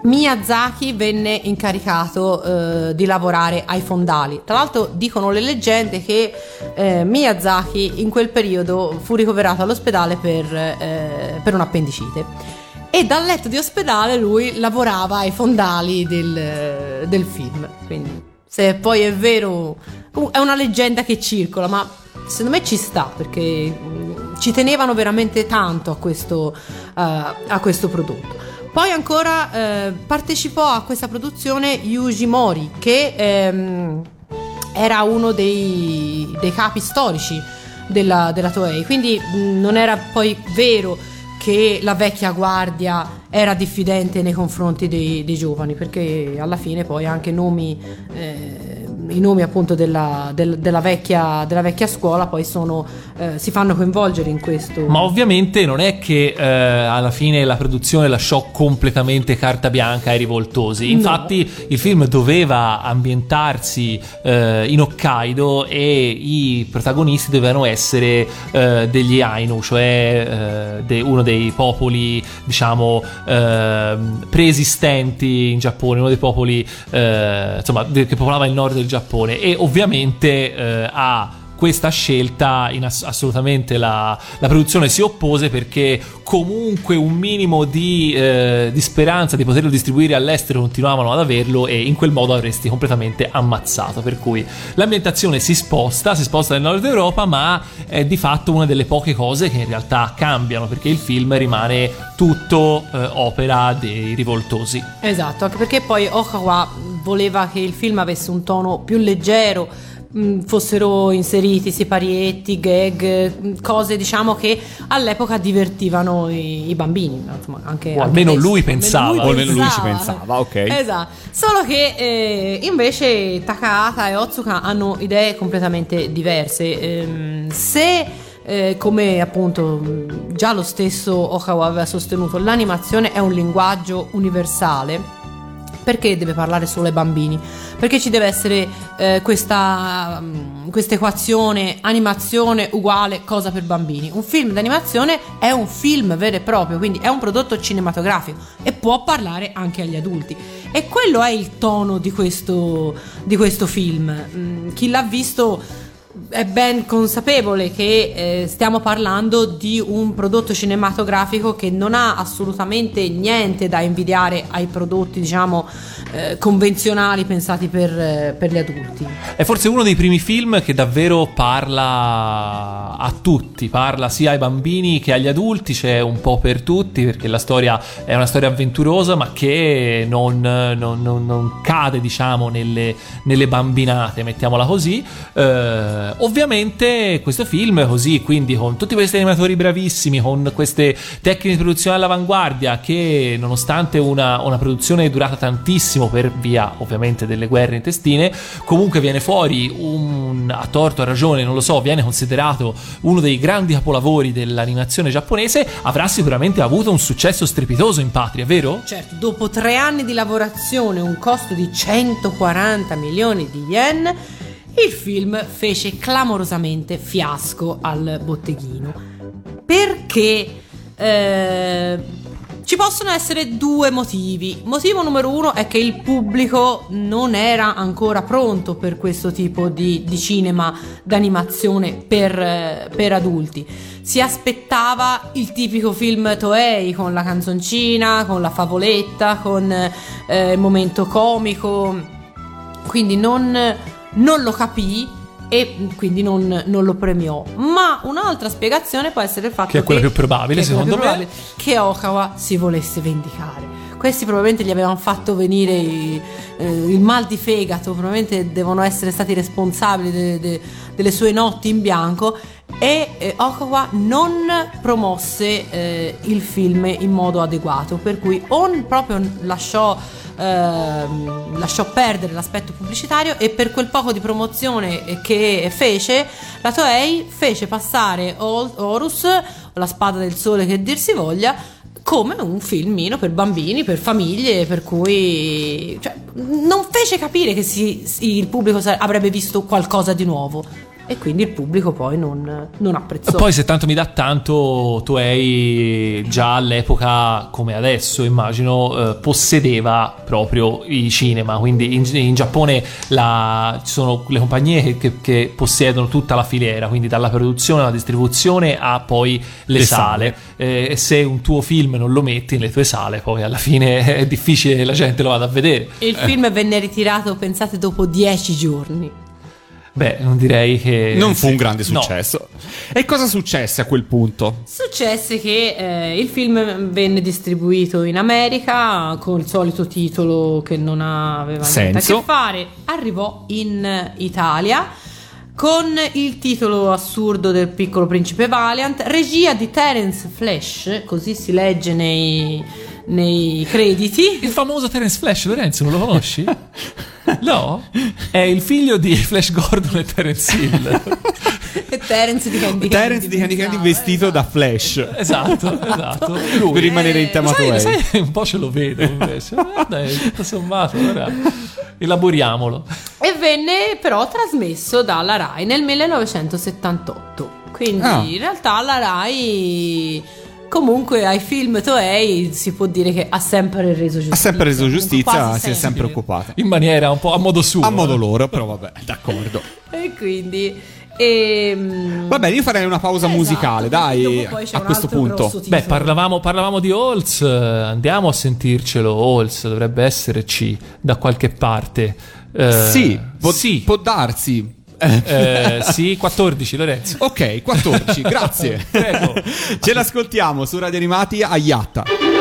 Miyazaki venne incaricato eh, di lavorare ai fondali. Tra l'altro dicono le leggende che eh, Miyazaki in quel periodo fu ricoverato all'ospedale per, eh, per un'appendicite. E dal letto di ospedale lui lavorava ai fondali del, del film. Quindi, se poi è vero, uh, è una leggenda che circola, ma secondo me ci sta perché mm, ci tenevano veramente tanto a questo, eh, a questo prodotto. Poi ancora eh, partecipò a questa produzione Yuji Mori, che ehm, era uno dei, dei capi storici della, della Toei, quindi mh, non era poi vero che la vecchia guardia era diffidente nei confronti dei, dei giovani, perché alla fine poi anche nomi, eh, i nomi appunto della, del- della vecchia, della vecchia scuola poi sono, eh, si fanno coinvolgere in questo. Ma ovviamente non è che eh, alla fine la produzione lasciò completamente carta bianca ai rivoltosi. Infatti, il film doveva ambientarsi eh, in Hokkaido e i protagonisti dovevano essere eh, degli Ainu, cioè eh, de- uno dei popoli, diciamo, ehm, preesistenti in Giappone, uno dei popoli eh, insomma, che popolava il nord del Giappone. E ovviamente eh, ha questa scelta ass- assolutamente la, la produzione si oppose perché comunque un minimo di, eh, di speranza di poterlo distribuire all'estero continuavano ad averlo e in quel modo avresti completamente ammazzato. Per cui l'ambientazione si sposta si sposta nel nord Europa ma è di fatto una delle poche cose che in realtà cambiano perché il film rimane tutto eh, opera dei rivoltosi. Esatto, anche perché poi Okawa voleva che il film avesse un tono più leggero, mh, fossero inseriti siparietti, gag, mh, cose diciamo che all'epoca divertivano i, i bambini, ma insomma anche O anche almeno adesso. lui pensava. O almeno lui ci pensava, ok. Esatto, solo che eh, invece Takahata e Otsuka hanno idee completamente diverse. Ehm, se eh, come appunto già lo stesso Okawa aveva sostenuto, l'animazione è un linguaggio universale Perché deve parlare solo ai bambini? Perché ci deve essere eh, questa, mm, questa equazione animazione uguale cosa per bambini? Un film d'animazione è un film vero e proprio, quindi è un prodotto cinematografico e può parlare anche agli adulti. E quello è il tono di questo, di questo film. Mm, chi l'ha visto è ben consapevole che eh, stiamo parlando di un prodotto cinematografico che non ha assolutamente niente da invidiare ai prodotti, diciamo, eh, convenzionali pensati per, eh, per gli adulti. È forse uno dei primi film che davvero parla a tutti, parla sia ai bambini che agli adulti, c'è un po' per tutti perché la storia è una storia avventurosa ma che non, non- non- non cade diciamo nelle, nelle bambinate, mettiamola così. Eh, ovviamente questo film così, quindi con tutti questi animatori bravissimi, con queste tecniche di produzione all'avanguardia che nonostante una, una produzione durata tantissimo per via ovviamente delle guerre intestine, comunque viene fuori un, a torto, a ragione, non lo so, viene considerato uno dei grandi capolavori dell'animazione giapponese, avrà sicuramente avuto un successo strepitoso in patria, vero? Certo, dopo tre anni di lavorazione, un costo di 140 milioni di yen, il film fece clamorosamente fiasco al botteghino. Perché eh, ci possono essere due motivi. Motivo numero uno è che il pubblico non era ancora pronto per questo tipo di, di cinema d'animazione per, per adulti. Si aspettava il tipico film Toei con la canzoncina, con la favoletta, con eh, il momento comico quindi non, non lo capì e quindi non, non lo premiò. Ma un'altra spiegazione può essere il fatto Che è quella più probabile, che secondo più me. probabile, che Okawa si volesse vendicare. Questi probabilmente gli avevano fatto venire i- eh, il mal di fegato, probabilmente devono essere stati responsabili de- de- delle sue notti in bianco e eh, Okawa non promosse eh, il film in modo adeguato, per cui o proprio lasciò ehm, lasciò perdere l'aspetto pubblicitario e per quel poco di promozione che fece la Toei fece passare Hor- Horus la spada del sole che dir si voglia come un filmino per bambini, per famiglie, per cui cioè, non fece capire che si- si- il pubblico avrebbe visto qualcosa di nuovo e quindi il pubblico poi non, non apprezzò. Poi se tanto mi dà tanto, Toei già all'epoca, come adesso immagino, eh, possedeva proprio i cinema, quindi in, in Giappone la- ci sono le compagnie che, che- possiedono tutta la filiera, quindi dalla produzione alla distribuzione a poi le, Le sale. Eh, e se un tuo film non lo metti nelle tue sale, poi alla fine è difficile che la gente lo vada a vedere. il film venne ritirato, pensate, dopo dieci giorni. Beh, non direi che... Non fu un grande No. successo. E cosa successe a quel punto? Successe che eh, il film venne distribuito in America con il solito titolo che non aveva niente a Senso. che fare. Arrivò in Italia con il titolo assurdo del piccolo principe Valiant, regia di Terence Flash, così si legge nei, nei crediti. Il famoso Terence Flash, Lorenzo, non lo conosci? No? È il figlio di Flash Gordon e Terence Hill. E Terence di Candy Candy. Terence di Candy Candy vestito da Flash. Esatto, esatto. Per Lui. rimanere in tema Sai, Toei. sai, un po' ce lo vedo invece. Eh, Dai, tutto sommato, ora elaboriamolo. E venne però trasmesso dalla Rai nel 1978. Quindi Ah. in realtà la Rai comunque ai film Toei si può dire che ha sempre reso giustizia. Ha sempre reso giustizia, si è sempre occupata. In maniera un po' a modo suo. A modo eh. loro, però vabbè, d'accordo. E quindi ehm, Va bene, io farei una pausa Esatto, musicale, dai, dopo poi c'è a un questo altro punto. Beh, parlavamo, parlavamo di Halls, eh, andiamo a sentircelo. Halls dovrebbe esserci da qualche parte. Eh, Sì, può, sì. può darsi. Eh, sì, 14 Lorenzo. Ok, 14, grazie. Prego. Ce l'ascoltiamo su Radio Animati a Yatta.「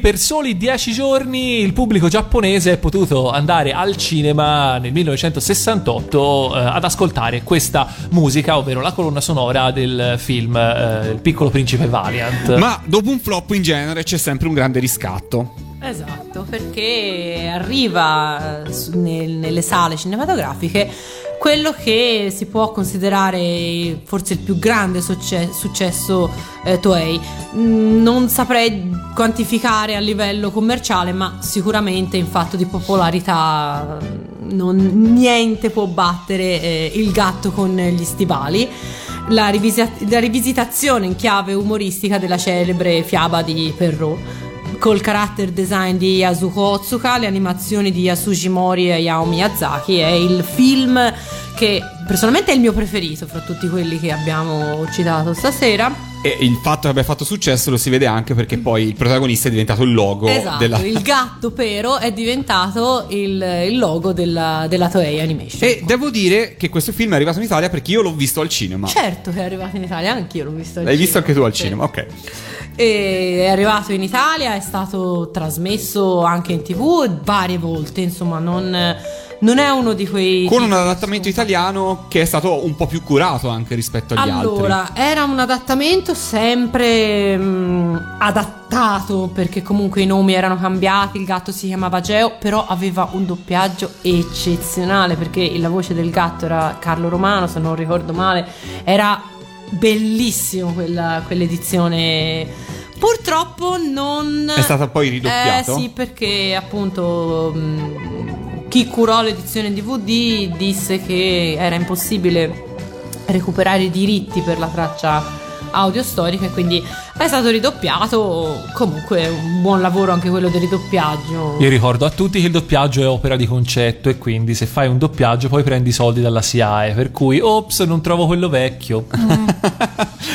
per soli 10 giorni il pubblico giapponese è potuto andare al cinema nel 1968 eh, ad ascoltare questa musica, ovvero la colonna sonora del film eh, Il piccolo principe Valiant. Ma dopo un flop in genere c'è sempre un grande riscatto. Esatto, perché arriva nel- nelle sale cinematografiche quello che si può considerare forse il più grande succe- successo eh, Toei. Mm, Non saprei quantificare a livello commerciale, ma sicuramente in fatto di popolarità mm, non- niente può battere eh, il gatto con gli stivali. La, rivisia- la rivisitazione in chiave umoristica della celebre fiaba di Perrault col character design di Yasuko Otsuka, le animazioni di Yasushi Mori e Hayao Miyazaki è il film che personalmente è il mio preferito fra tutti quelli che abbiamo citato stasera. E il fatto che abbia fatto successo lo si vede anche perché poi il protagonista è diventato il logo esatto, della... il gatto pero è diventato il, il logo della, della Toei Animation. E devo dire che questo film è arrivato in Italia perché io l'ho visto al cinema. Certo che è arrivato in Italia, anch'io l'ho visto al L'hai cinema. visto anche tu al Sì. cinema, ok. E è arrivato in Italia, è stato trasmesso anche in tv varie volte, insomma non, non è uno di quei... Con un adattamento italiano che è stato un po' più curato anche rispetto agli altri. Allora, era un adattamento sempre mh, adattato perché comunque i nomi erano cambiati, il gatto si chiamava Geo, però aveva un doppiaggio eccezionale perché la voce del gatto era Carlo Romano, se non ricordo male, era bellissimo quella, quell'edizione. Purtroppo non... È stata poi ridoppiato? Eh sì, perché appunto mh, chi curò l'edizione DVD disse che era impossibile recuperare i diritti per la traccia audio storica e quindi è stato ridoppiato. Comunque un buon lavoro anche quello del ridoppiaggio. Io ricordo a tutti che il doppiaggio è opera di concetto e quindi se fai un doppiaggio poi prendi i soldi dalla SIAE, per cui ops, non trovo quello vecchio.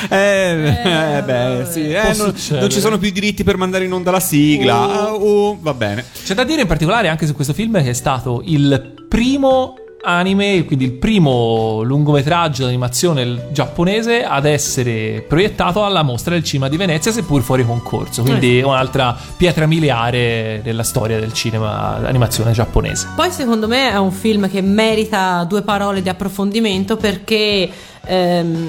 Eh, eh, beh, sì, eh, non, non ci sono più i diritti per mandare in onda la sigla. Oh. Ah, oh, va bene. C'è da dire in particolare anche su questo film che è stato il primo anime, quindi il primo lungometraggio d'animazione giapponese ad essere proiettato alla mostra del cinema di Venezia, seppur fuori concorso. Quindi un'altra pietra miliare della storia del cinema d'animazione giapponese. Poi secondo me è un film che merita due parole di approfondimento perché ehm,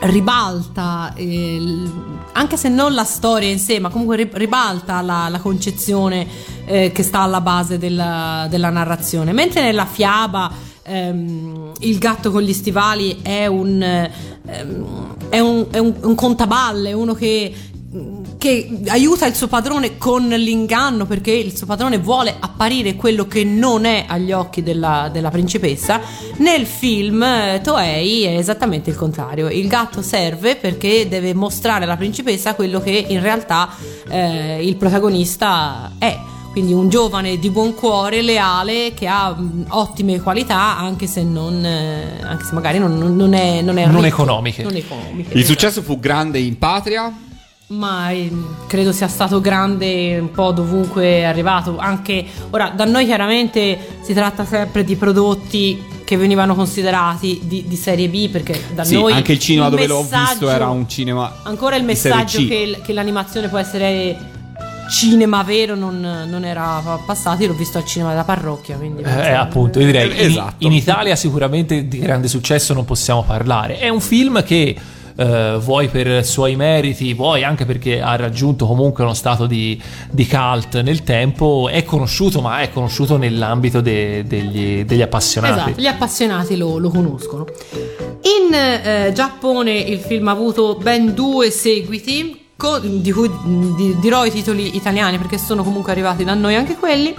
ribalta, il- anche se non la storia in sé, ma comunque ri- ribalta la, la concezione eh, che sta alla base della, della narrazione. Mentre nella fiaba ehm, il gatto con gli stivali è un, ehm, è un, è un- un contaballe, uno che che aiuta il suo padrone con l'inganno perché il suo padrone vuole apparire quello che non è agli occhi della, della principessa. Nel film eh, Toei è esattamente il contrario. Il gatto serve perché deve mostrare alla principessa quello che in realtà eh, il protagonista è. Quindi un giovane di buon cuore, leale, che ha mh, ottime qualità, anche se non. eh, anche se magari non, non- non è. Non, è Non ricco. economiche. Non economiche. Il successo fu grande in patria. Ma eh, credo sia stato grande un po' dovunque è arrivato. Anche ora, da noi chiaramente si tratta sempre di prodotti che venivano considerati di, di serie B perché da Sì, noi anche il cinema il dove l'ho visto era un cinema ancora il messaggio che, che l'animazione può essere cinema vero non, non era passato. Io l'ho visto al cinema della parrocchia. Quindi Eh, appunto, io direi Eh, in- esatto. in, Italia sicuramente di grande successo non possiamo parlare. È un film che eh, vuoi per suoi meriti, vuoi anche perché ha raggiunto comunque uno stato di, di cult nel tempo, è conosciuto, ma è conosciuto nell'ambito de- degli, degli appassionati. Esatto, gli appassionati lo, lo conoscono. In eh, Giappone il film ha avuto ben due seguiti, di cui di- dirò i titoli italiani perché sono comunque arrivati da noi anche quelli.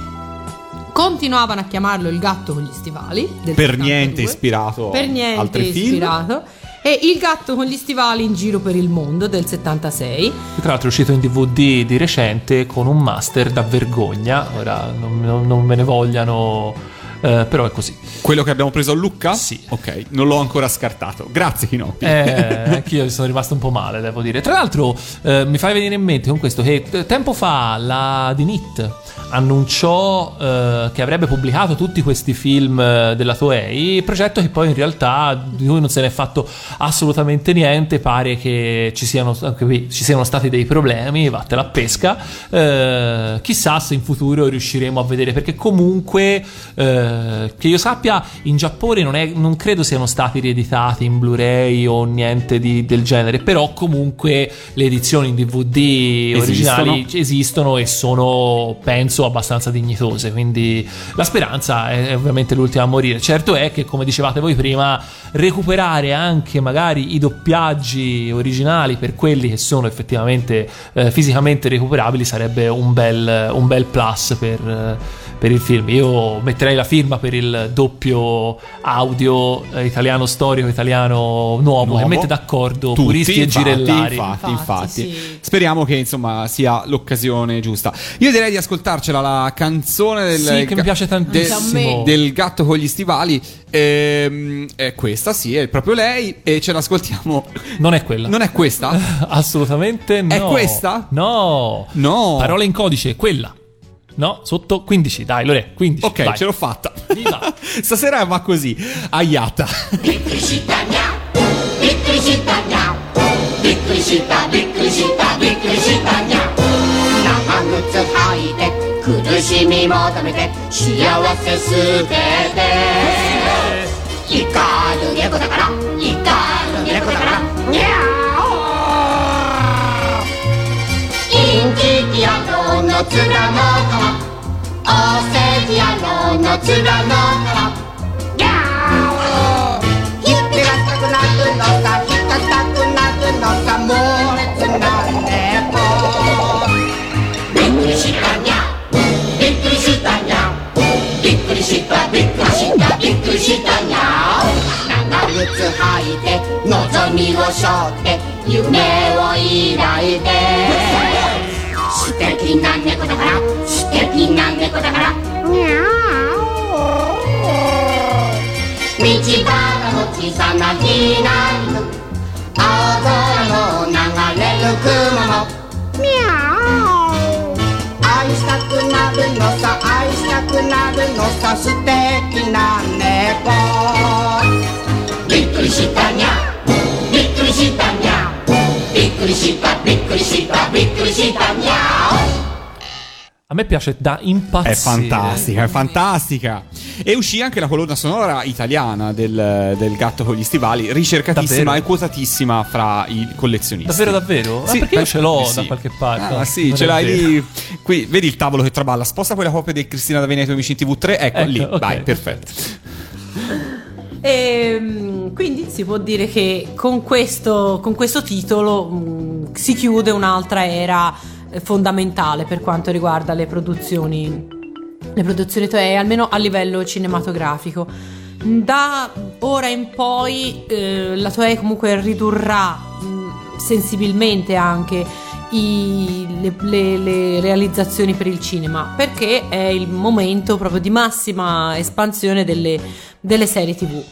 Continuavano a chiamarlo il gatto con gli stivali. del Per 72. niente ispirato Per niente altri film. E il gatto con gli stivali in giro per il mondo del 76. Tra l'altro è uscito in DVD di recente con un master da vergogna, ora non- non me ne vogliano, eh, però è così. Quello che abbiamo preso a Lucca? Sì. Ok, non l'ho ancora scartato. Grazie, Kinoppi. Eh, anch'io sono rimasto un po' male, devo dire. Tra l'altro, eh, mi fai venire in mente con questo che eh, tempo fa la Dinit annunciò eh, che avrebbe pubblicato tutti questi film eh, della Toei, progetto che poi in realtà di cui non se ne è fatto assolutamente niente, pare che ci siano, anche qui, ci siano stati dei problemi, vattene a pesca, chissà se in futuro riusciremo a vedere, perché comunque eh, che io sappia in Giappone non, è- non credo siano stati rieditati in Blu-ray o niente di- del genere, però comunque le edizioni in DVD originali Esistono. esistono e sono, penso, abbastanza dignitose. Quindi la speranza è, è ovviamente l'ultima a morire. Certo è che, come dicevate voi prima, recuperare anche magari i doppiaggi originali per quelli che sono effettivamente eh, fisicamente recuperabili sarebbe un bel, un bel plus per. eh, per il film, io metterei la firma per il doppio audio eh, italiano storico, italiano nuovo, che Nuovo. mette d'accordo Tutti, puristi e girellari. Infatti, Infatti, infatti. sì. Speriamo che insomma sia l'occasione giusta. Io direi di ascoltarcela la canzone del, Sì, che mi piace tantissimo. Del gatto con gli stivali. Ehm, è questa, sì, è proprio lei. E ce l'ascoltiamo. Non è quella. Non è questa? Assolutamente no. È questa? No. No. Parole in codice, quella. No, sotto 15, dai, Lore, 15. Ok, vai. ce l'ho fatta. Viva. Stasera va così. Aiata. びっくりしたにゃびっくりしたにゃびっくりしたびっくりしたびっくりしたにゃ長靴履いて苦しみ求めて幸せ捨てて怒る猫だから怒る猫だからにゃおインチキ野郎 の面の皮お世辞野郎の面の皮ギャー引っぺがしたくなるのさ引っかしたくなるのさ猛烈な猫びっくりしたにゃびっくりしたにゃびっくりしたびっくりしたびっくりしたにゃ長靴履いて望みを背負って夢を抱いて敵な猫だから。素敵な猫だから。にゃ道端の小さなひな犬青空の流れる雲も。ミャオ愛したくなるのさ愛したくなるのさ素敵な猫。びっくりしたにゃびっくりしたにゃ piccoli sita, piccoli sita, piccoli sita, miau! A me piace da impazzire. È fantastica, è fantastica. E uscì anche la colonna sonora italiana del, del gatto con gli stivali, ricercatissima davvero? e quotatissima fra i collezionisti. Davvero, davvero? Sì, ma perché io ce l'ho sì. da qualche parte? Ah, sì, ce l'hai lì. Qui, vedi il tavolo che traballa. Sposta quella copia di Cristina da Veneto Amici in TV3. Ecco, ecco lì. Okay. Vai, perfetto. E, mm, quindi si può dire che con questo, con questo titolo mm, si chiude un'altra era eh, fondamentale per quanto riguarda le produzioni, le produzioni Toei, almeno a livello cinematografico. Da ora in poi eh, la Toei comunque ridurrà mm, sensibilmente anche i- le, le- le realizzazioni per il cinema perché è il momento proprio di massima espansione delle, delle serie tv.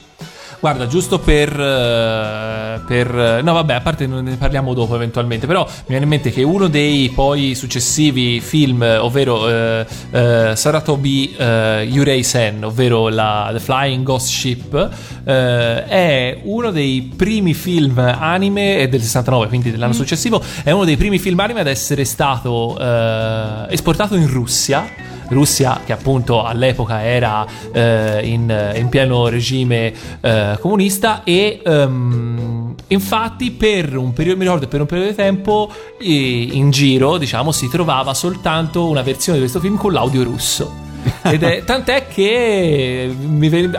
Guarda, giusto per, eh, per- No, vabbè, a parte ne parliamo dopo eventualmente, però mi viene in mente che uno dei poi successivi film, eh, ovvero eh, eh, Saratobi eh, Yurei Sen, ovvero la The Flying Ghost Ship, eh, è uno dei primi film anime, del 69, quindi dell'anno successivo, è uno dei primi film anime ad essere stato eh, esportato in Russia. Russia che appunto all'epoca era eh, in, in pieno regime eh, comunista e ehm, infatti per un periodo mi ricordo per un periodo di tempo eh, in giro diciamo si trovava soltanto una versione di questo film con l'audio russo è, tant'è che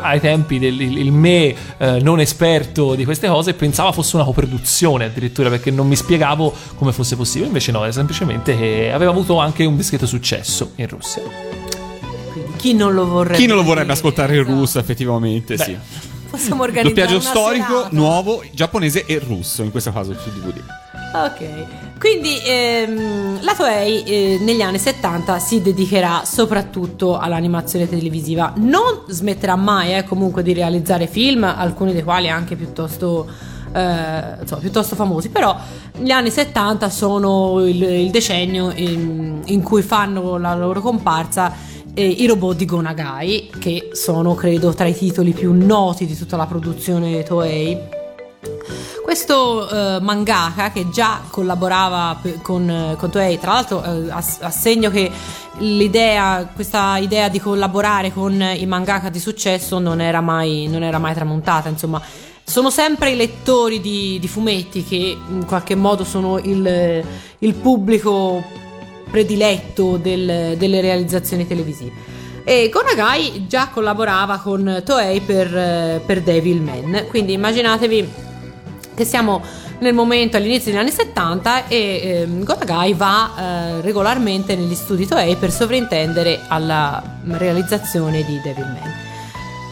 ai tempi del il, il me eh, non esperto di queste cose pensava fosse una coproduzione addirittura perché non mi spiegavo come fosse possibile invece no è semplicemente che aveva avuto anche un discreto successo in Russia Quindi chi non lo vorrebbe Chi non lo vorrebbe ascoltare in Esatto. russo, effettivamente, Beh, sì. Possiamo organizzare Doppiaggio storico, serata. nuovo, giapponese e russo, in questo caso su DVD. Ok, quindi ehm, la Toei eh, negli anni 70 si dedicherà soprattutto all'animazione televisiva. Non smetterà mai eh, comunque di realizzare film, alcuni dei quali anche piuttosto eh, insomma, piuttosto famosi. Però gli anni 70 sono il, il decennio in, in cui fanno la loro comparsa eh, i robot di Gonagai, che sono credo tra i titoli più noti di tutta la produzione Toei. Questo eh, mangaka che già collaborava pe- con, eh, con Toei, tra l'altro eh, a, segno che l'idea, questa idea di collaborare con i mangaka di successo non era mai, non era mai tramontata, insomma. Sono sempre i lettori di, di fumetti che in qualche modo sono il, il pubblico prediletto del- delle realizzazioni televisive. E Gonagai già collaborava con Toei per, eh, per Devilman, quindi immaginatevi che siamo nel momento all'inizio degli anni 70 e ehm, Gonagai va eh, regolarmente negli studi Toei per sovrintendere alla realizzazione di Devilman.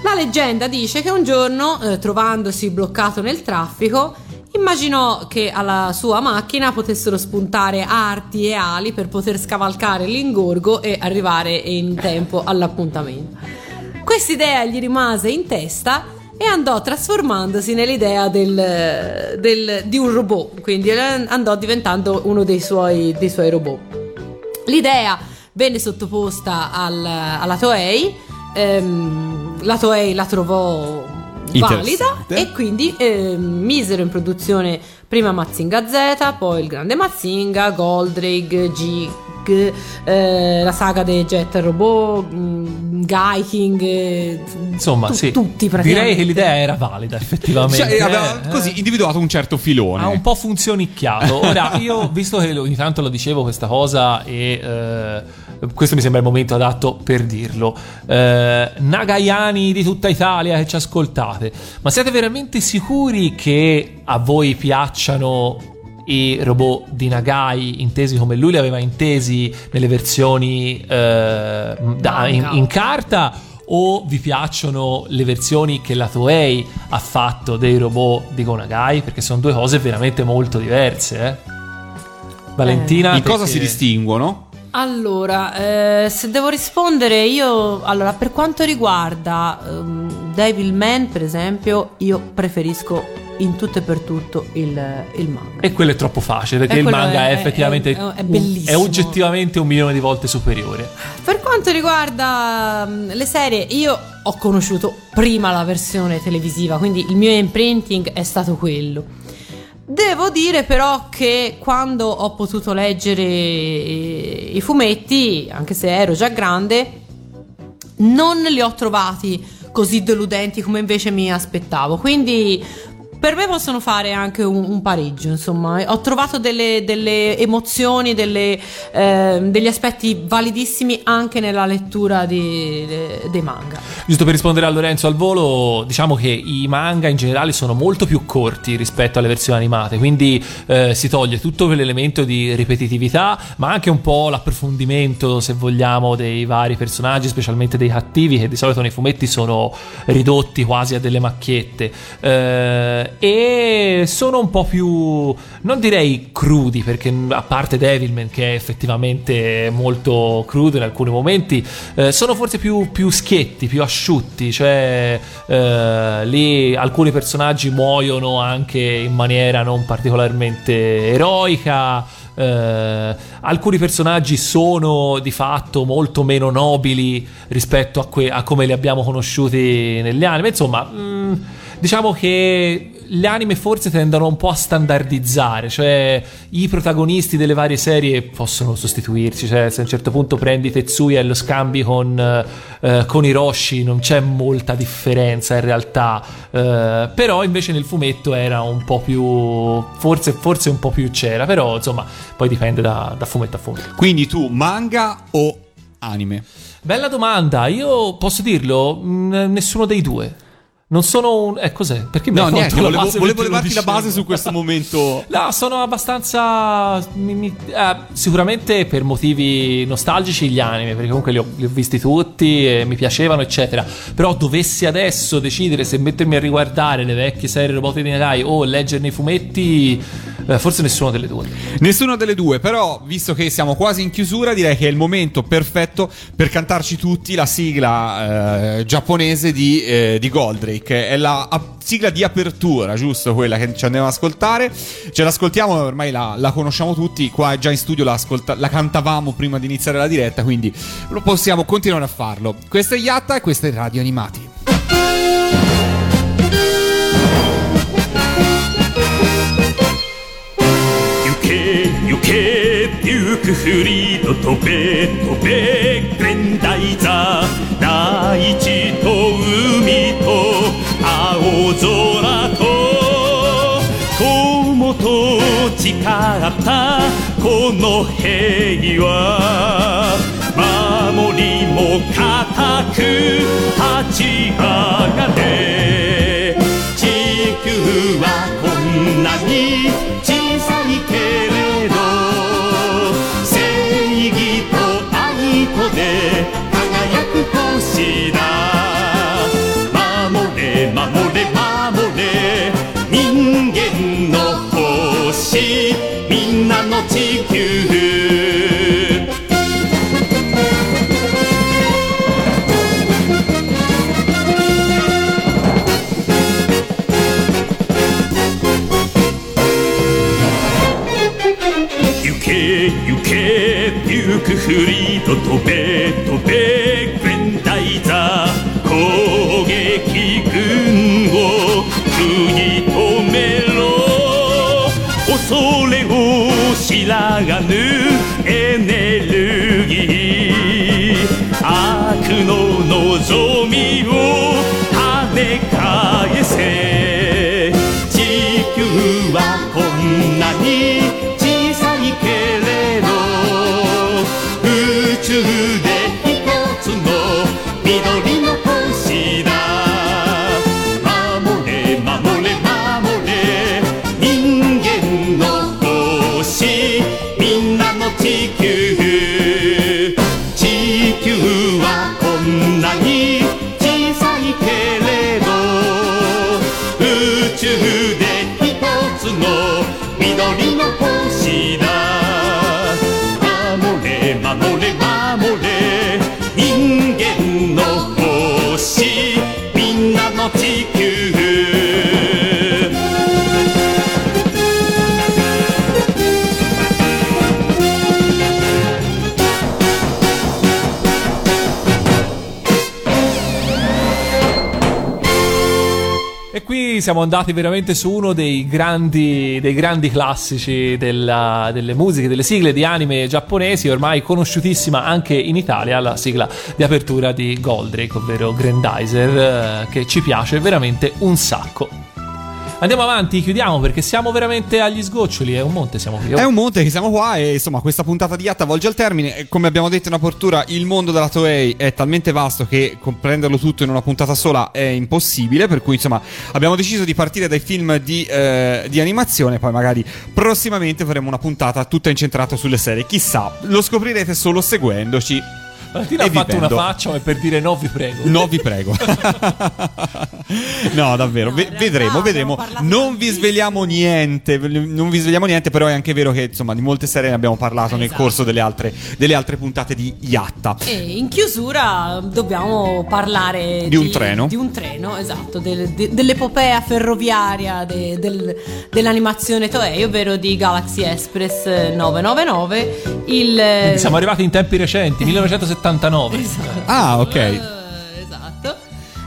La leggenda dice che un giorno, eh, trovandosi bloccato nel traffico, immaginò che alla sua macchina potessero spuntare arti e ali per poter scavalcare l'ingorgo e arrivare in tempo all'appuntamento. Quest'idea gli rimase in testa e andò trasformandosi nell'idea del- del- di un robot, quindi eh, andò diventando uno dei suoi, dei suoi robot. L'idea venne sottoposta al- alla Toei, ehm, la Toei la trovò valida e quindi ehm, misero in produzione prima Mazinga Z, poi il grande Mazinga, Goldrake, Jig, eh, la saga dei Jet Robot, mm, Gaiking, eh, Insomma, tu- sì. tutti praticamente. Direi che l'idea era valida, effettivamente. Cioè, aveva Eh, così individuato un certo filone. Ha un po' funzionicchiato. Ora, io, visto che ogni tanto lo dicevo questa cosa, e eh, questo mi sembra il momento adatto per dirlo. Eh, Nagayani di tutta Italia che ci ascoltate, ma siete veramente sicuri che a voi piacciono i robot di Nagai intesi come lui li aveva intesi nelle versioni eh, da- in, in carta? O vi piacciono le versioni che la Toei ha fatto dei robot di Gonagai? Perché sono due cose veramente molto diverse. Eh? Valentina, In cosa si distinguono? Allora, eh, se devo rispondere io, allora per quanto riguarda ehm, Devilman, per esempio, io preferisco in tutto e per tutto il, il manga. E quello è troppo facile perché il manga è, è- effettivamente è- è bellissimo. è oggettivamente un milione di volte superiore. Per quanto riguarda mm, le serie, io ho conosciuto prima la versione televisiva, quindi il mio imprinting è stato quello. Devo dire però che quando ho potuto leggere eh, i fumetti, anche se ero già grande, non li ho trovati così deludenti come invece mi aspettavo. Quindi per me possono fare anche un, un pareggio, insomma. Ho trovato delle, delle emozioni, delle, ehm, degli aspetti validissimi anche nella lettura di- de- dei manga. Giusto per rispondere a Lorenzo al volo, diciamo che i manga in generale sono molto più corti rispetto alle versioni animate, quindi eh, si toglie tutto quell'elemento di ripetitività, ma anche un po' l'approfondimento, se vogliamo, dei vari personaggi, specialmente dei cattivi, che di solito nei fumetti sono ridotti quasi a delle macchiette. Eh, e sono un po' più, non direi crudi, perché a parte Devilman, che è effettivamente molto crudo in alcuni momenti, eh, sono forse più, più schietti, più asciutti, cioè eh, lì alcuni personaggi muoiono anche in maniera non particolarmente eroica. eh, alcuni personaggi sono di fatto molto meno nobili rispetto a, que- a come li abbiamo conosciuti negli anime. Insomma, mh, diciamo che le anime forse tendono un po' a standardizzare, cioè i protagonisti delle varie serie possono sostituirsi, cioè se a un certo punto prendi Tetsuya e lo scambi con, eh, con Hiroshi non c'è molta differenza in realtà, eh, però invece nel fumetto era un po' più, forse, forse un po' più c'era, però insomma poi dipende da, da fumetto a fumetto. Quindi tu manga o anime? Bella domanda, io posso dirlo, nessuno dei due. Non sono un... Eh, cos'è? Perché mi No, niente, volevo, base volevo levarti la base su questo momento. No, sono abbastanza. mi- mi- eh, sicuramente per motivi nostalgici gli anime, perché comunque li ho, li ho visti tutti e mi piacevano, eccetera. Però dovessi adesso decidere se mettermi a riguardare le vecchie serie robotiche di Nagai o leggerne i fumetti, Eh, forse nessuno delle due. Nessuna delle due, però, visto che siamo quasi in chiusura, direi che è il momento perfetto per cantarci tutti la sigla eh, giapponese di, eh, di Goldrake. È la a- sigla di apertura, giusto? Quella che ci andiamo ad ascoltare. Ce l'ascoltiamo, ormai la, la conosciamo tutti. Qua già in studio la, ascolta- la cantavamo prima di iniziare la diretta, quindi lo possiamo continuare a farlo. Questa è Yatta e questa è Radio Animati. 行けデュークフリード飛べ飛べグレンダイザー大地と海と青空と友と誓ったこの平和守りも固く立ち上がれ。地球はこんなにの地球行け行けデュークフリード飛べ飛べグレンダイザー攻撃軍を食いらがぬエネルギー。悪の望みを跳ね返せ。地球はこんなに Siamo andati veramente su uno dei grandi, dei grandi classici della- delle musiche, delle sigle di anime giapponesi, ormai conosciutissima anche in Italia, la sigla di apertura di Goldrake, ovvero Grandizer, eh, che ci piace veramente un sacco. Andiamo avanti, chiudiamo perché siamo veramente agli sgoccioli, è un monte siamo qui. È un monte che siamo qua e insomma questa puntata di Yatta volge al termine. Come abbiamo detto in apertura, il mondo della Toei è talmente vasto che comprenderlo tutto in una puntata sola è impossibile. Per cui insomma abbiamo deciso di partire dai film di, eh, di animazione. Poi magari prossimamente faremo una puntata tutta incentrata sulle serie. Chissà, lo scoprirete solo seguendoci. Valentina ha fatto vivendo. una faccia per dire no vi prego. No, vi prego. no, davvero. No, ve- vedremo, vedremo. Non vi sveliamo niente. Non vi sveliamo niente, però è anche vero che insomma di molte serie ne abbiamo parlato nel Esatto. corso delle altre, delle altre puntate di Yatta. E in chiusura dobbiamo parlare Di un treno. Di un treno, esatto, del- de- dell'epopea ferroviaria de- del- dell'animazione Toei, ovvero di Galaxy Express 999. Il, Quindi Siamo arrivati in tempi recenti, 1979. Ah, ok. Eh, esatto.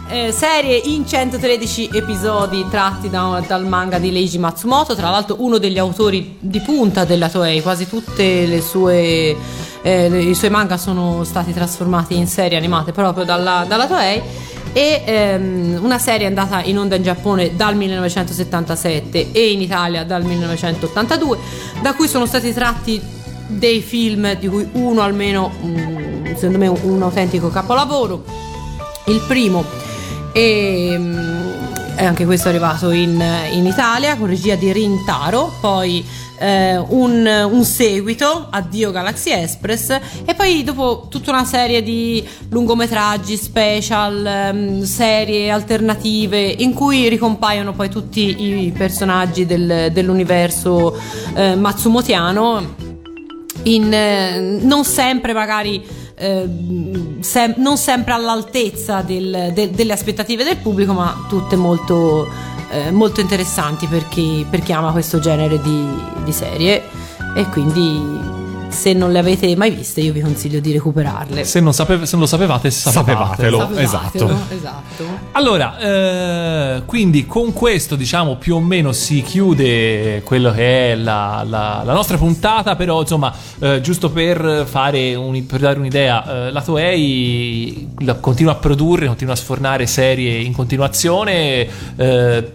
Eh, serie in 113 episodi tratti da- dal manga di Leiji Matsumoto, tra l'altro uno degli autori di punta della Toei, quasi tutte le sue eh, le- i suoi manga sono stati trasformati in serie animate proprio dalla, dalla Toei e ehm, una serie andata in onda in Giappone dal 1977 e in Italia dal 1982 da cui sono stati tratti dei film di cui uno almeno mm, secondo me un, autentico capolavoro. Il primo e, mm, è anche questo arrivato in, in Italia con regia di Rintaro poi eh, un, un seguito, Addio Galaxy Express, e poi dopo tutta una serie di lungometraggi, special, ehm, serie alternative in cui ricompaiono poi tutti i personaggi del- dell'universo eh, Matsumotiano in, eh, non sempre magari eh, sem- non sempre all'altezza del- de- delle aspettative del pubblico ma tutte molto, eh, molto interessanti per chi, per chi ama questo genere di, di serie. E quindi se non le avete mai viste io vi consiglio di recuperarle Se non, sape- se non lo sapevate, Sapevatelo. sapevatelo. esatto. esatto. Allora, eh, quindi con questo diciamo più o meno si chiude quello che è la, la- la nostra puntata, però insomma, eh, giusto per, fare un- per dare un'idea, eh, la Toei continua a produrre, continua a sfornare serie in continuazione. eh,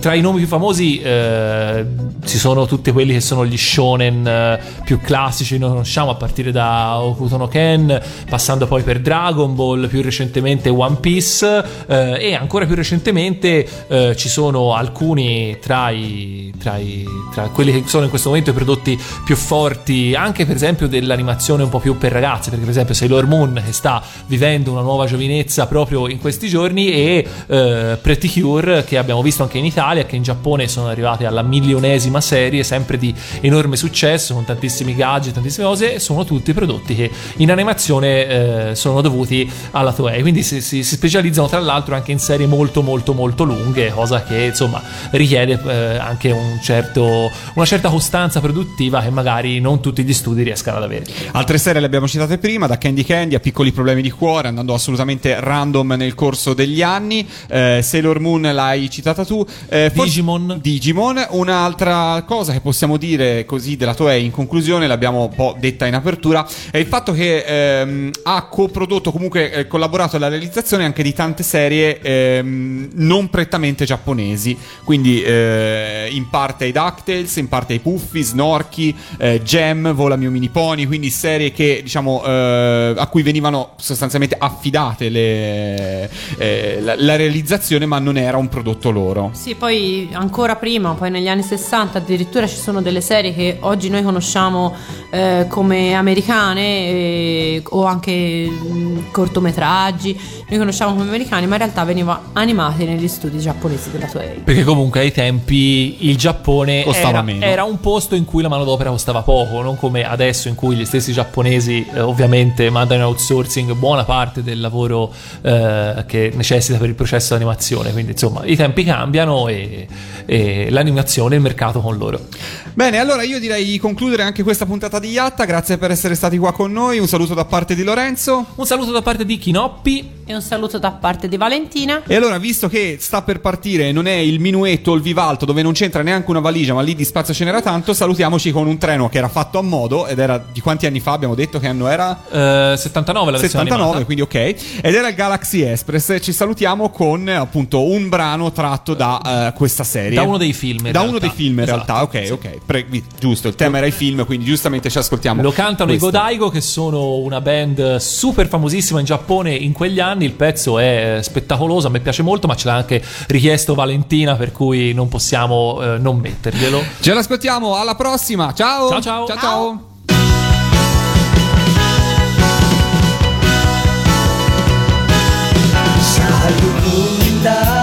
tra i nomi più famosi eh, ci sono tutti quelli che sono gli shonen eh, più classici, noi conosciamo a partire da Okuto no Ken, passando poi per Dragon Ball, più recentemente One Piece eh, e ancora più recentemente eh, ci sono alcuni tra, i, tra, i- tra quelli che sono in questo momento i prodotti più forti, anche per esempio dell'animazione un po' più per ragazzi, perché per esempio Sailor Moon che sta vivendo una nuova giovinezza proprio in questi giorni e eh, Pretty Cure che abbiamo visto anche in Italia che in Giappone sono arrivati alla milionesima serie sempre di enorme successo con tantissimi gadget tantissime cose sono tutti prodotti che in animazione eh, sono dovuti alla Toei quindi si, si- si specializzano tra l'altro anche in serie molto molto molto lunghe cosa che insomma richiede eh, anche un certo, una certa costanza produttiva che magari non tutti gli studi riescano ad avere Altre serie le abbiamo citate prima, da Candy Candy a Piccoli problemi di cuore, andando assolutamente random nel corso degli anni. Eh, Sailor Moon l'hai citata tu. Eh, Digimon. Digimon. Un'altra cosa che possiamo dire così della Toei in conclusione, l'abbiamo un po' detta in apertura, è il fatto che ehm, ha coprodotto, comunque eh, collaborato alla realizzazione anche di tante serie ehm, non prettamente giapponesi. Quindi eh, in parte ai DuckTales, in parte ai Puffy, Snorky, eh, Gem, Vola mio mini pony, quindi serie che diciamo eh, a cui venivano sostanzialmente affidate le- eh, la, la realizzazione, ma non era un prodotto loro. Sì, poi ancora prima, poi negli anni 60 addirittura ci sono delle serie che oggi noi conosciamo eh, come americane eh, o anche mh, cortometraggi, noi conosciamo come americani, ma in realtà venivano animati negli studi giapponesi della Toei. Perché comunque ai tempi il Giappone Costava era, meno. era un posto in cui la manodopera costava poco, non come adesso in cui gli stessi giapponesi eh, ovviamente mandano in outsourcing buona parte del lavoro eh, che necessita per il processo di animazione. Quindi insomma i tempi cambiano e, e l'animazione e il mercato con loro. Bene, allora io direi di concludere anche questa puntata di Yatta. Grazie per essere stati qua con noi. Un saluto da parte di Lorenzo. Un saluto da parte di Kinoppi. E un saluto da parte di Valentina. E allora, visto che sta per partire, non è il minuetto o il vivalto dove non c'entra neanche una valigia, ma lì di spazio ce n'era tanto, salutiamoci con un treno che era fatto a modo ed era di quanti anni fa abbiamo detto che anno era? Eh, 79 la versione 79, animata. quindi ok. Ed era il Galaxy Express. Ci salutiamo con appunto un brano tratto da eh, questa serie. Da uno dei film. da uno dei film, in esatto, realtà. Sì. Ok, ok. Pre- giusto, il tema era i film, quindi giustamente ci ascoltiamo. Lo cantano questo. i Godaigo, che sono una band super famosissima in Giappone in quegli anni. Il pezzo è eh, spettacoloso, a me piace molto, ma ce l'ha anche richiesto Valentina, per cui non possiamo eh, non metterglielo. Ce l'ascoltiamo, alla prossima. Ciao, ciao. ciao, ciao. ciao. ciao. 다